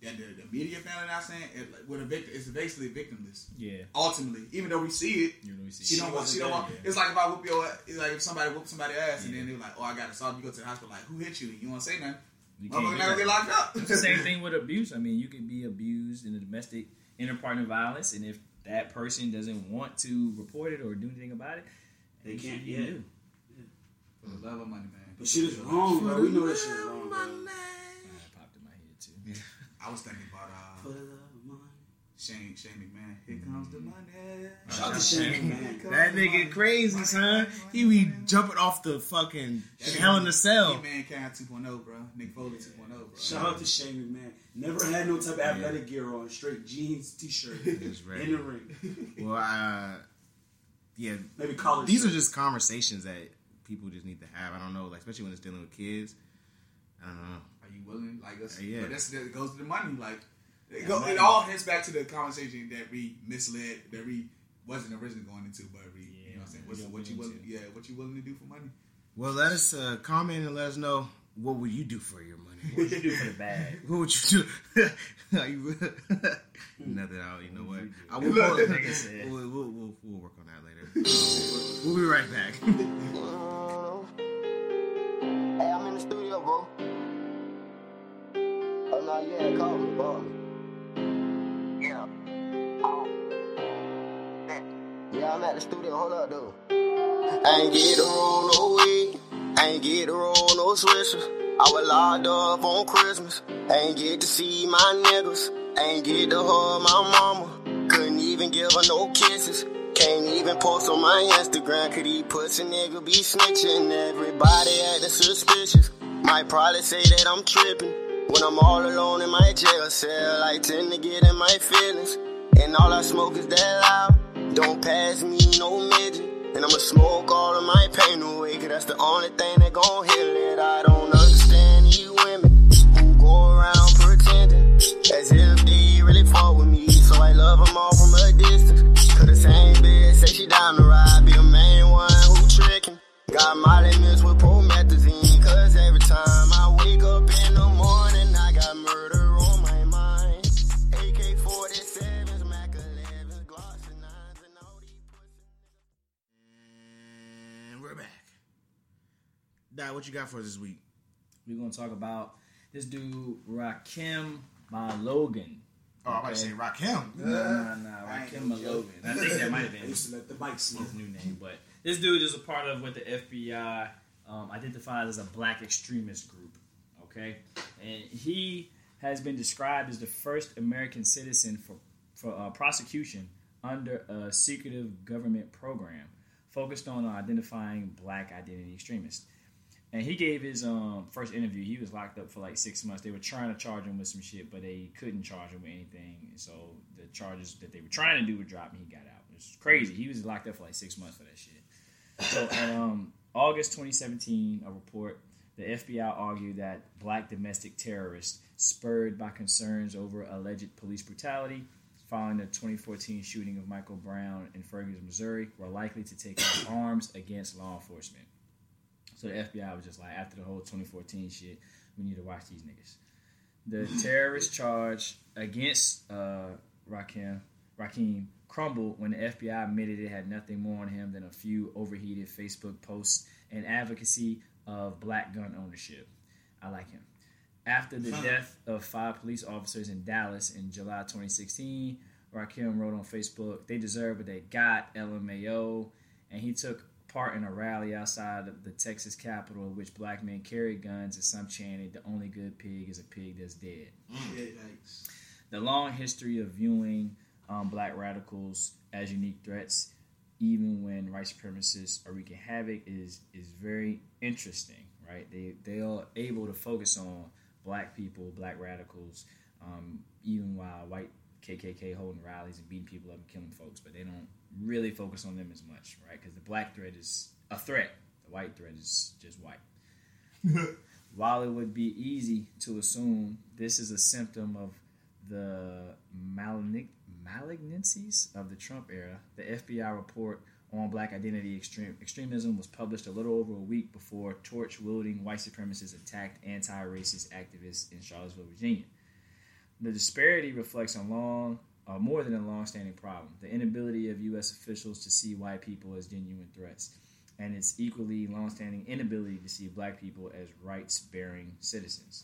that the, the media found out saying it, like, with a victim. It's basically victimless. Yeah. Ultimately, even though we see it, You know, we see. she don't want. She don't want. Yeah. It's like if I whoop your. It's like if somebody whoop somebody ass, and then they're like, "Oh, I got assaulted." You go to the hospital, like, "Who hit you?" You want to say nothing? You can't Motherfucker do not gonna that. get locked up. It's the same thing with abuse. I mean, you can be abused in a domestic interpartner violence, and if that person doesn't want to report it or do anything about it, They can't, shit you yeah. For the love of money, man. But shit is wrong, bro. We know that shit is wrong, bro. It popped in my head too. I was thinking about For uh, the love of money. Shane Shane McMahon. Here comes the money. Shout out to Shane, man. That nigga crazy, son. He be jumping off the fucking hell in the cell. Mankind 2.0, bro. Mick Foley 2.0, bro. Shout out to Shane McMahon. Never had no type of athletic gear on. Straight jeans, t-shirt, in the ring. Well, uh, yeah, Maybe college. these are just conversations that people just need to have. I don't know, like especially when it's dealing with kids. I don't know. Are you willing? Like, that's, Yeah. but that's, that goes to the money. Like, it, go, it all heads back to the conversation that we misled, that we wasn't originally going into, but we, you know what I'm saying? What's, what you we willing, yeah, what you willing to do for money? Well, let us uh, comment and let us know what would you do for your money. What would you do for the bag? What would you do? Are you Nothing out. You know what? I will. Look, We'll, said. we'll, we'll, we'll, we'll work on that later. Um, we'll be right back. Hey, I'm in the studio, bro. Oh, no, you ain't called me, bro. I'm at the studio. Hold up, ain't get roll no weed. Ain't get roll no swisher. I I was locked up on Christmas. Ain't get to see my niggas. Ain't get to hug my mama. Couldn't even give her no kisses. Can't even post on my Instagram. Could he pussy nigga be snitching? Everybody acting suspicious. Might probably say that I'm tripping. When I'm all alone in my jail cell, I tend to get in my feelings. And all I smoke is that loud. Don't pass me no midget. And I'ma smoke all of my pain away, cause that's the only thing that gon' heal it. I don't understand you women who go around pretending as if they really fall with me. So I love them all from a distance. Cause the same bitch say she down the ride, be a main one who tricking. Got Molly mixed with promethazine, cause every time Dad, what you got for us this week? We're gonna talk about this dude Rakem Logan. Oh, I might say Rakim. No, no, no, I ain't Rakim no. Logan. I think that might have been used to let the mic smoke. his new name, but this dude is a part of what the FBI um, identifies as a black extremist group. Okay, and he has been described as the first American citizen for for uh, prosecution under a secretive government program focused on identifying black identity extremists. And he gave his um, first interview. He was locked up for like six months. They were trying to charge him with some shit, but they couldn't charge him with anything. So the charges that they were trying to do were dropped, and he got out. It was crazy. He was locked up for like six months for that shit. So in um, August 2017, a report, the FBI argued that black domestic terrorists, spurred by concerns over alleged police brutality following the 2014 shooting of Michael Brown in Ferguson, Missouri, were likely to take up arms against law enforcement. So the FBI was just like, after the whole 2014 shit, we need to watch these niggas. The terrorist charge against uh, Rakem, Rakem crumbled when the FBI admitted it had nothing more on him than a few overheated Facebook posts and advocacy of black gun ownership. I like him. After the death of five police officers in Dallas in July 2016, Rakem wrote on Facebook, "They deserve what they got." LMAO, and he took part in a rally outside of the Texas Capitol, in which black men carried guns and some chanted, "The only good pig is a pig that's dead." Yeah, the long history of viewing um, black radicals as unique threats, even when white supremacists are wreaking havoc, is is very interesting. Right? They they are able to focus on black people, black radicals, um, even while white KKK holding rallies and beating people up and killing folks, but they don't really focus on them as much, right? Because the black threat is a threat. The white threat is just white. While it would be easy to assume this is a symptom of the malign- malignancies of the Trump era, the FBI report on black identity extreme- extremism was published a little over a week before torch wielding white supremacists attacked anti racist activists in Charlottesville, Virginia. The disparity reflects a long, uh, more than a long-standing problem: the inability of U.S. officials to see white people as genuine threats, and its equally long-standing inability to see black people as rights-bearing citizens.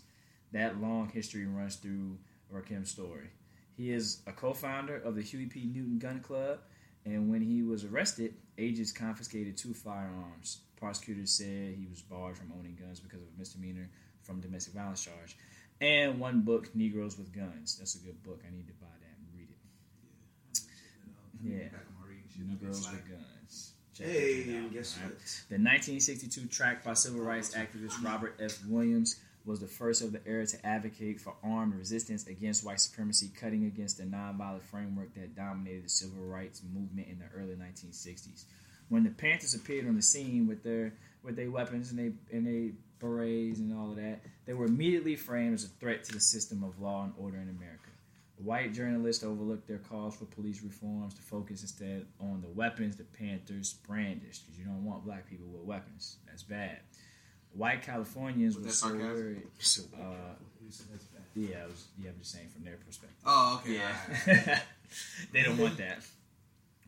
That long history runs through Rakem's story. He is a co-founder of the Huey P. Newton Gun Club, and when he was arrested, agents confiscated two firearms. Prosecutors said he was barred from owning guns because of a misdemeanor from domestic violence charge. And one book, Negroes with Guns. That's a good book. I need to buy that and read it. Yeah. yeah. Negroes with Guns. Check Hey, out, and guess right? what? The 1962 track by civil rights activist Robert F. Williams was the first of the era to advocate for armed resistance against white supremacy, cutting against the nonviolent framework that dominated the civil rights movement in the early 1960s. When the Panthers appeared on the scene with their with their weapons and they and they berets and all of that, they were immediately framed as a threat to the system of law and order in America. White journalists overlooked their calls for police reforms to focus instead on the weapons the Panthers brandished, because you don't want black people with weapons. That's bad. White Californians Was were that so sarcasm? worried. Uh, yeah, I was, yeah, I'm just saying from their perspective. Oh, okay. alright. Yeah. they don't want that.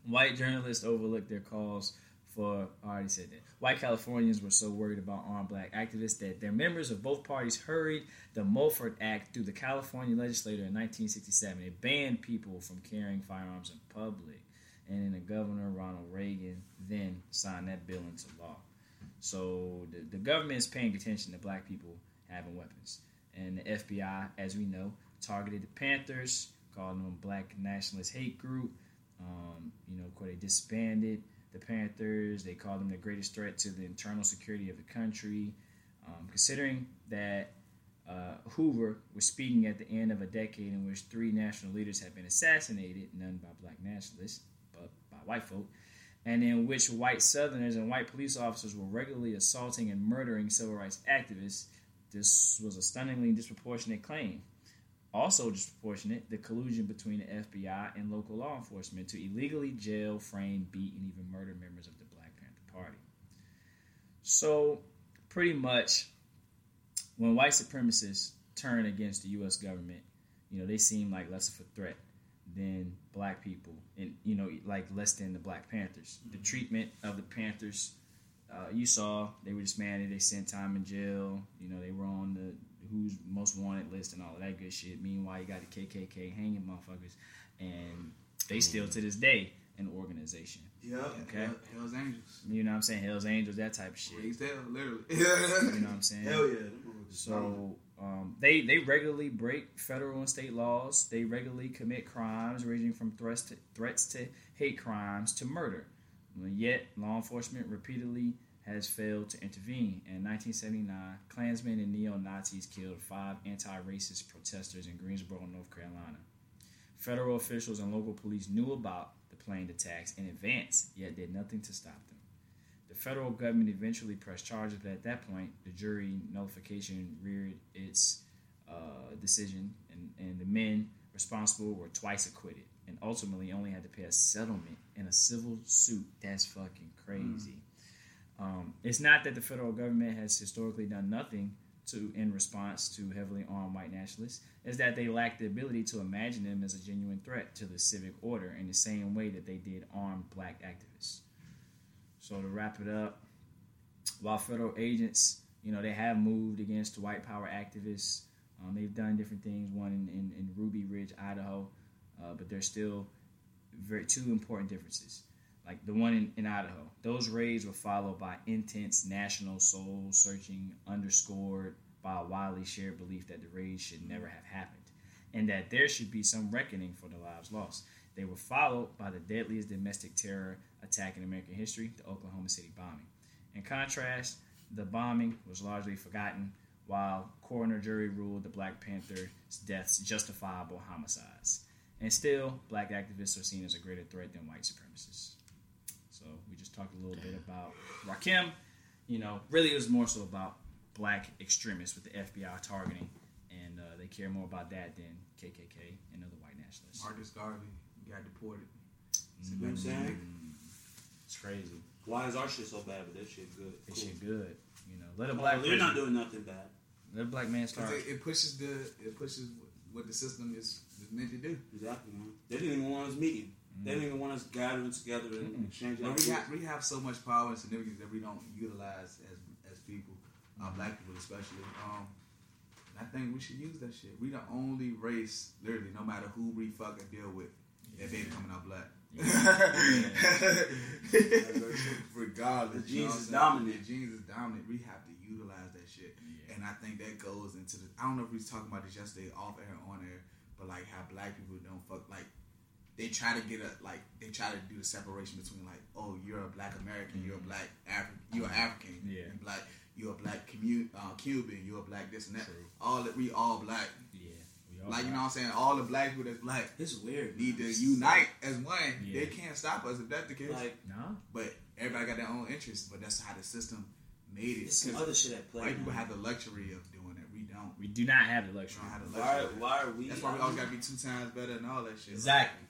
White journalists overlooked their calls for, I already said that. White Californians were so worried about armed black activists that their members of both parties hurried the Mulford Act through the California legislature in 1967. It banned people from carrying firearms in public. And then the governor, Ronald Reagan, then signed that bill into law. So the, the government is paying attention to black people having weapons. And the FBI, as we know, targeted the Panthers, calling them black nationalist hate group. Um, you know, of course, they disbanded the Panthers. They called them the greatest threat to the internal security of the country. Um, considering that uh, Hoover was speaking at the end of a decade in which three national leaders had been assassinated, none by black nationalists, but by white folk, and in which white Southerners and white police officers were regularly assaulting and murdering civil rights activists, this was a stunningly disproportionate claim. Also disproportionate, the collusion between the FBI and local law enforcement to illegally jail, frame, beat, and even murder members of the Black Panther Party. So, pretty much, when white supremacists turn against the U.S. government, you know, they seem like less of a threat than black people, and you know, like less than the Black Panthers. The treatment of the Panthers, uh, you saw, they were disbanded. They sent time in jail. You know, they were on the who's most wanted list and all of that good shit. Meanwhile, you got the KKK hanging motherfuckers, and they still to this day an organization. Yeah. Okay. Hell, Hell's Angels. You know what I'm saying? Hell's Angels, that type of shit. You Raised hell, literally. know what I'm saying? Hell yeah. So um, they they regularly break federal and state laws. They regularly commit crimes ranging from threats to threats to hate crimes to murder. Yet law enforcement repeatedly has failed to intervene. In 1979, Klansmen and neo Nazis killed five anti-racist protesters in Greensboro, North Carolina. Federal officials and local police knew about the planned attacks in advance, yet did nothing to stop them. The federal government eventually pressed charges, but at that point, the jury nullification reared its uh, decision, and, and the men responsible were twice acquitted, and ultimately only had to pay a settlement in a civil suit. That's fucking crazy. Um, it's not that the federal government has historically done nothing to in response to heavily armed white nationalists. It's that they lack the ability to imagine them as a genuine threat to the civic order in the same way that they did armed black activists. So to wrap it up, while federal agents, you know, they have moved against white power activists, um, they've done different things. One in, in, in Ruby Ridge, Idaho, uh, but there's still very two important differences. Like the one in, in Idaho, those raids were followed by intense national soul searching, underscored by a widely shared belief that the raids should never have happened, and that there should be some reckoning for the lives lost. They were followed by the deadliest domestic terror attack in American history, the Oklahoma City bombing. In contrast, the bombing was largely forgotten, while coroner jury ruled the Black Panther's deaths justifiable homicides. And still, black activists are seen as a greater threat than white supremacists. So we just talked a little bit about Rakem. You know, really it was more so about black extremists with the FBI targeting, and uh, they care more about that than KKK and other white nationalists. Marcus Garvey got deported. You know what I'm saying? It's crazy. Why is our shit so bad, but that shit good? This Cool. shit good. You know, let a Well, black they're not doing nothing bad. let a black man 'Cause start. It, it pushes the it pushes what the system is, is meant to do. Exactly, man. They didn't even want us meeting. They don't even want us gathering together and Mm-mm. exchanging. We have, we have so much power and significance that we don't utilize as as people, uh, black people especially. Um, I think we should use that shit. We the only race, literally, no matter who we fucking deal with, that they coming out black. Regardless, The genes is dominant. The genes is dominant. We have to utilize that shit, and I think that goes into the. I don't know if we was talking about this yesterday, off air, on air, but like how black people don't fuck like they try to get a like they try to do the separation between like oh you're a black American you're a mm-hmm. black African you're uh-huh. African Yeah. and black you're a black commu- uh, Cuban you're a black this and that True. all that we all black Yeah, we all like you know what I'm saying all the black people that's black It's weird. need to unite as one Yeah. they can't stop us if that's the case Like No, but everybody got their own interests but that's how the system made it it's some 'Cause other shit at play. white people have the luxury of doing it we don't we do not have the we luxury. don't have the Why? luxury Why are we? that's why we always um, gotta be two times better and all that shit Exactly.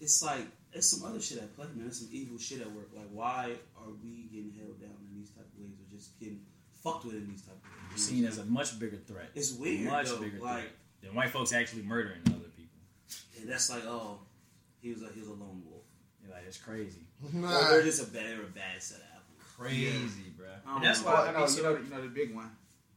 It's like it's some other shit at play, man. It's some evil shit at work. Like, why are we getting held down in these type of ways, or just getting fucked with in these type of ways? Seen as a much bigger threat. It's weird, much though. bigger Like, threat than white folks actually murdering other people. and that's like, oh, he was a he was a lone wolf. You're like, it's crazy, Or they're just a bad, they're a bad set of apples. crazy, bro. And that's why Well, I no, be you know, you know the big one.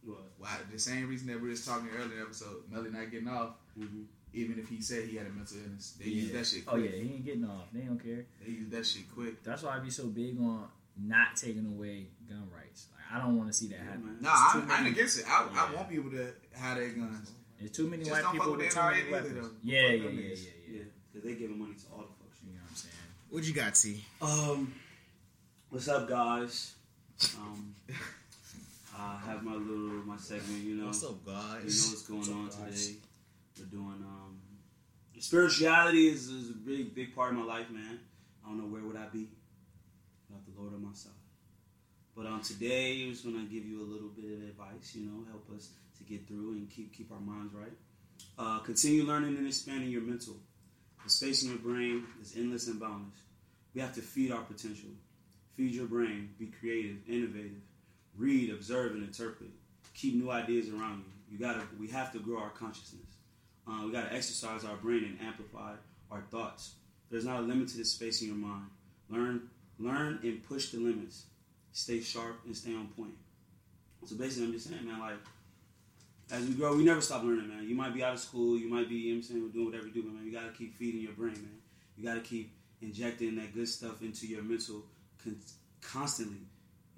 What? Why the same reason that we were just talking earlier episode, Melly not getting off, Mm-hmm. Even if he said he had a mental illness, they Yeah. use that shit Oh yeah, he ain't getting off. They don't care. They use that shit quick. That's why I be so big on not taking away gun rights. Like, I don't want to see that happen. No, It's I'm, I'm many- against it. I, I won't be able to have their guns. There's too many Just white don't people fuck with with too many NRA either, weapons. though. Yeah, yeah, them yeah, yeah, Yeah, yeah. because they giving money to all the folks. You know what I'm saying? What you got, T? Um, what's up, guys? Um, I have my little my segment. You know, What's up, guys? you know guys? what's going on today. We're doing um, spirituality is, is a big big part of my life, man. I don't know where would I be without the Lord on my side. But on today, I'm just gonna give you a little bit of advice. You know, help us to get through and keep keep our minds right. Uh, continue learning and expanding your mental. The space in your brain is endless and boundless. We have to feed our potential. Feed your brain. Be creative, innovative. Read, observe, and interpret. Keep new ideas around you. You gotta. We have to grow our consciousness. Uh, we gotta exercise our brain and amplify our thoughts. There's not a limit to the space in your mind. Learn, learn, and push the limits. Stay sharp and stay on point. So basically, I'm just saying, man, like as we grow, we never stop learning, man. You might be out of school, you might be, you know I'm saying, doing whatever you do, but man, you gotta keep feeding your brain, man. You gotta keep injecting that good stuff into your mental con- constantly.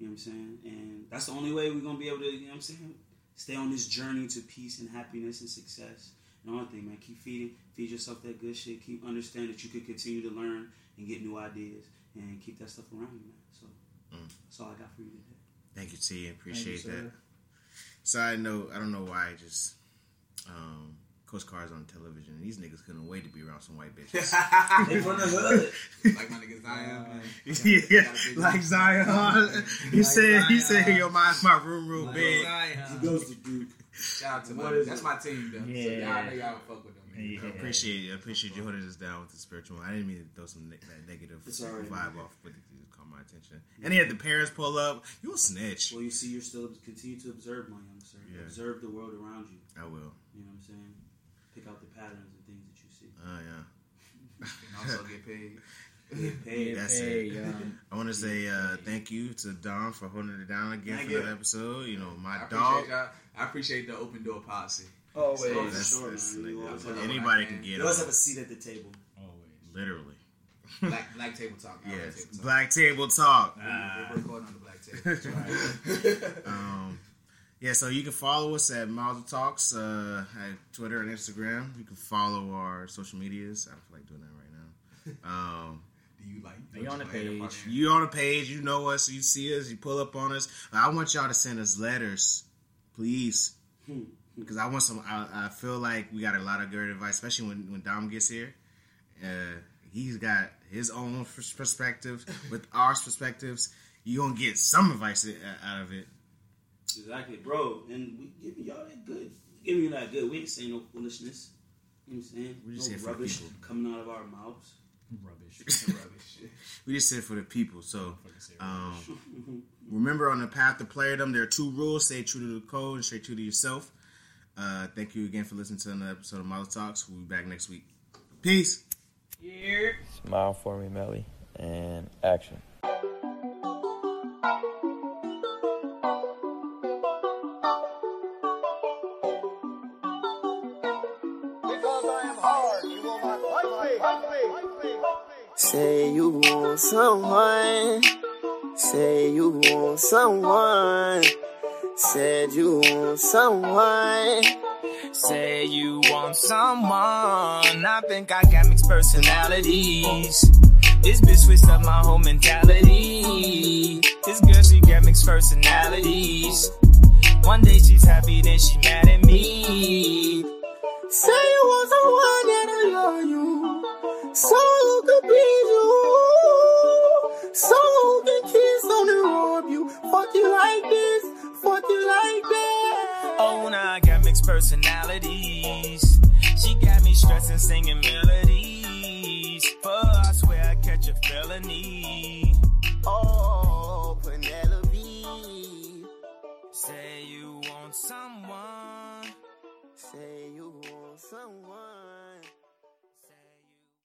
You know what I'm saying? And that's the only way we're gonna be able to, you know what I'm saying, stay on this journey to peace and happiness and success. And one thing, man, keep feeding, feed yourself that good shit. Keep understand that you can continue to learn and get new ideas and keep that stuff around you, man. So Mm. that's all I got for you today. Thank you, T. Appreciate Thank you, that. Side note, I don't know why. I just um, Coach Carr's on television. And these niggas couldn't wait to be around some white bitches. They from the hood. like my nigga Zion, man. yeah, like Zion. He said, he said, yo, my my room real big. He goes to Duke. Shout out to What my, that's it? my team, though. So Yeah. y'all know y'all fuck with them. Yeah. I appreciate I appreciate you holding us down with the spiritual. I didn't mean to throw some ne- that negative It's all right, vibe off, but it just caught my attention. And he had the parents pull up. You a snitch? Well, you see, you're still continue to observe, my young sir. Yeah. Observe the world around you. I will. You know what I'm saying? Pick out the patterns and things that you see. Oh yeah. And also get paid. Get paid. That's hey, it. um, I want to say uh, thank you to Don for holding it down again Thank for you. that episode. You know, my I dog. y'all. I appreciate the open door policy. always, Oh, for That's, sure, that's man. You always anybody can You get You always have a seat at the table. always. Literally. Black Black Table Talk. y'all Yes. Table Talk. Black Table Talk. Ah. We're recording on the Black Table. That's right. Um, yeah, so you can follow us at Mazel Talks uh, at Twitter and Instagram. You can follow our social medias. I don't feel like doing that right now. Um, Do you like? Are you on the page? you on the page, you know us, you see us, you pull up on us. I want y'all to send us letters, please, because I want some. I, I feel like we got a lot of good advice, especially when when Dom gets here. Uh, he's got his own perspective with our perspectives. You gonna get some advice uh, out of it. Exactly, bro. And we giving y'all that good. Giving you that good. We ain't saying no foolishness. You know what I'm saying? We just here no for the rubbish people. coming out of our mouths. Rubbish. Rubbish. We just said for the people. So um, remember, on the path to playerdom, there are two rules: stay true to the code and stay true to yourself. Uh, thank you again for listening to another episode of Mother Talks. We'll be back next week. Peace. Smile for me, Melly, and action. Say you want someone. Say you want someone. Said you want someone. Say you want someone. I think I got mixed personalities. This bitch switched up my whole mentality. This girl, she got mixed personalities. One day she's happy, then she mad at me. Say you want someone that'll love you. So personalities. She got me stressing, singing melodies. But I swear I catch a felony. Oh, Penelope. Say you want someone. Say you want someone.